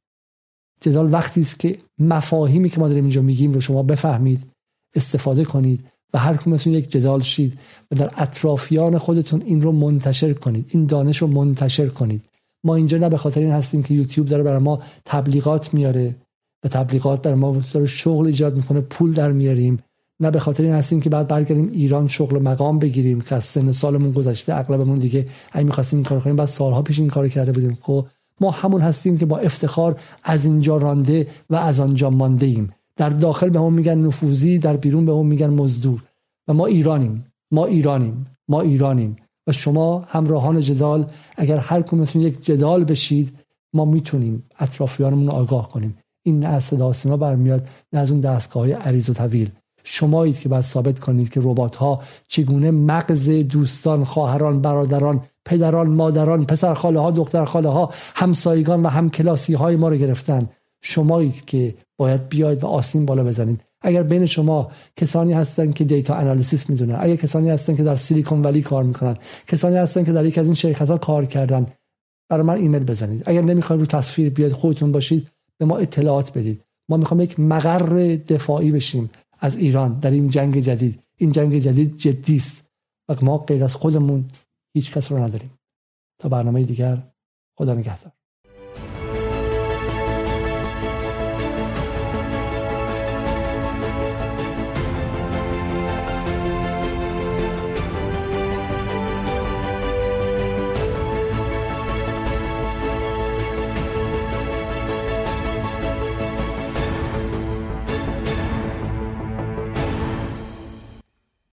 جدال وقتی است که مفاهیمی که ما داریم اینجا میگیم رو شما بفهمید استفاده کنید و هر کمتون یک جدال شید و در اطرافیان خودتون این رو منتشر کنید این دانش رو منتشر کنید. ما اینجا نه به خاطر این هستیم که یوتیوب داره برای ما تبلیغات میاره. و تبلیغات برای ما داره شغل ایجاد می‌کنه پول در میاریم. نه به خاطر این هستیم که بعد برگردیم ایران شغل مقام بگیریم که از سن سالمون گذشته اغلبمون دیگه اگه می‌خواستیم این کار کنیم بعد سالها پیش این کار کرده بودیم. خب ما همون هستیم که با افتخار از اینجا رانده و از آنجا مانده ایم در داخل به ما میگن نفوذی در بیرون به ما میگن مزدور. و ما ایرانیم. ما ایرانیم. ما ایرانیم. و شما همراهان جدال اگر هر کمتون یک جدال بشید ما می‌تونیم اطرافیانمون آگاه کنیم. این نه از صدا سیما برمیاد نه از اون دستگاه های عریض و طویل. شمایید که باید ثابت کنید که ربات ها چگونه مغز دوستان خواهران برادران پدران مادران پسر خاله ها دختر خاله ها همسایگان و همکلاسی های ما رو گرفتن. شمایید که باید بیاید و آسین بالا بزنید. اگر بین شما کسانی هستن که دیتا انالیسیس می‌دونن اگر کسانی هستن که در سیلیکون ولی کار می‌کنن کسانی هستن که در یک از این شرکت ها کار کردن برای من ایمیل بزنید. اگر نمی‌خواید رو تصویر بیاد خودتون باشید به ما اطلاعات بدید. ما می‌خوام یک مقر دفاعی بشیم از ایران در این جنگ جدید. این جنگ جدید جدی است و ما غیر از خودمون هیچ کس رو نداریم. تا برنامه دیگر خدا نگهدار.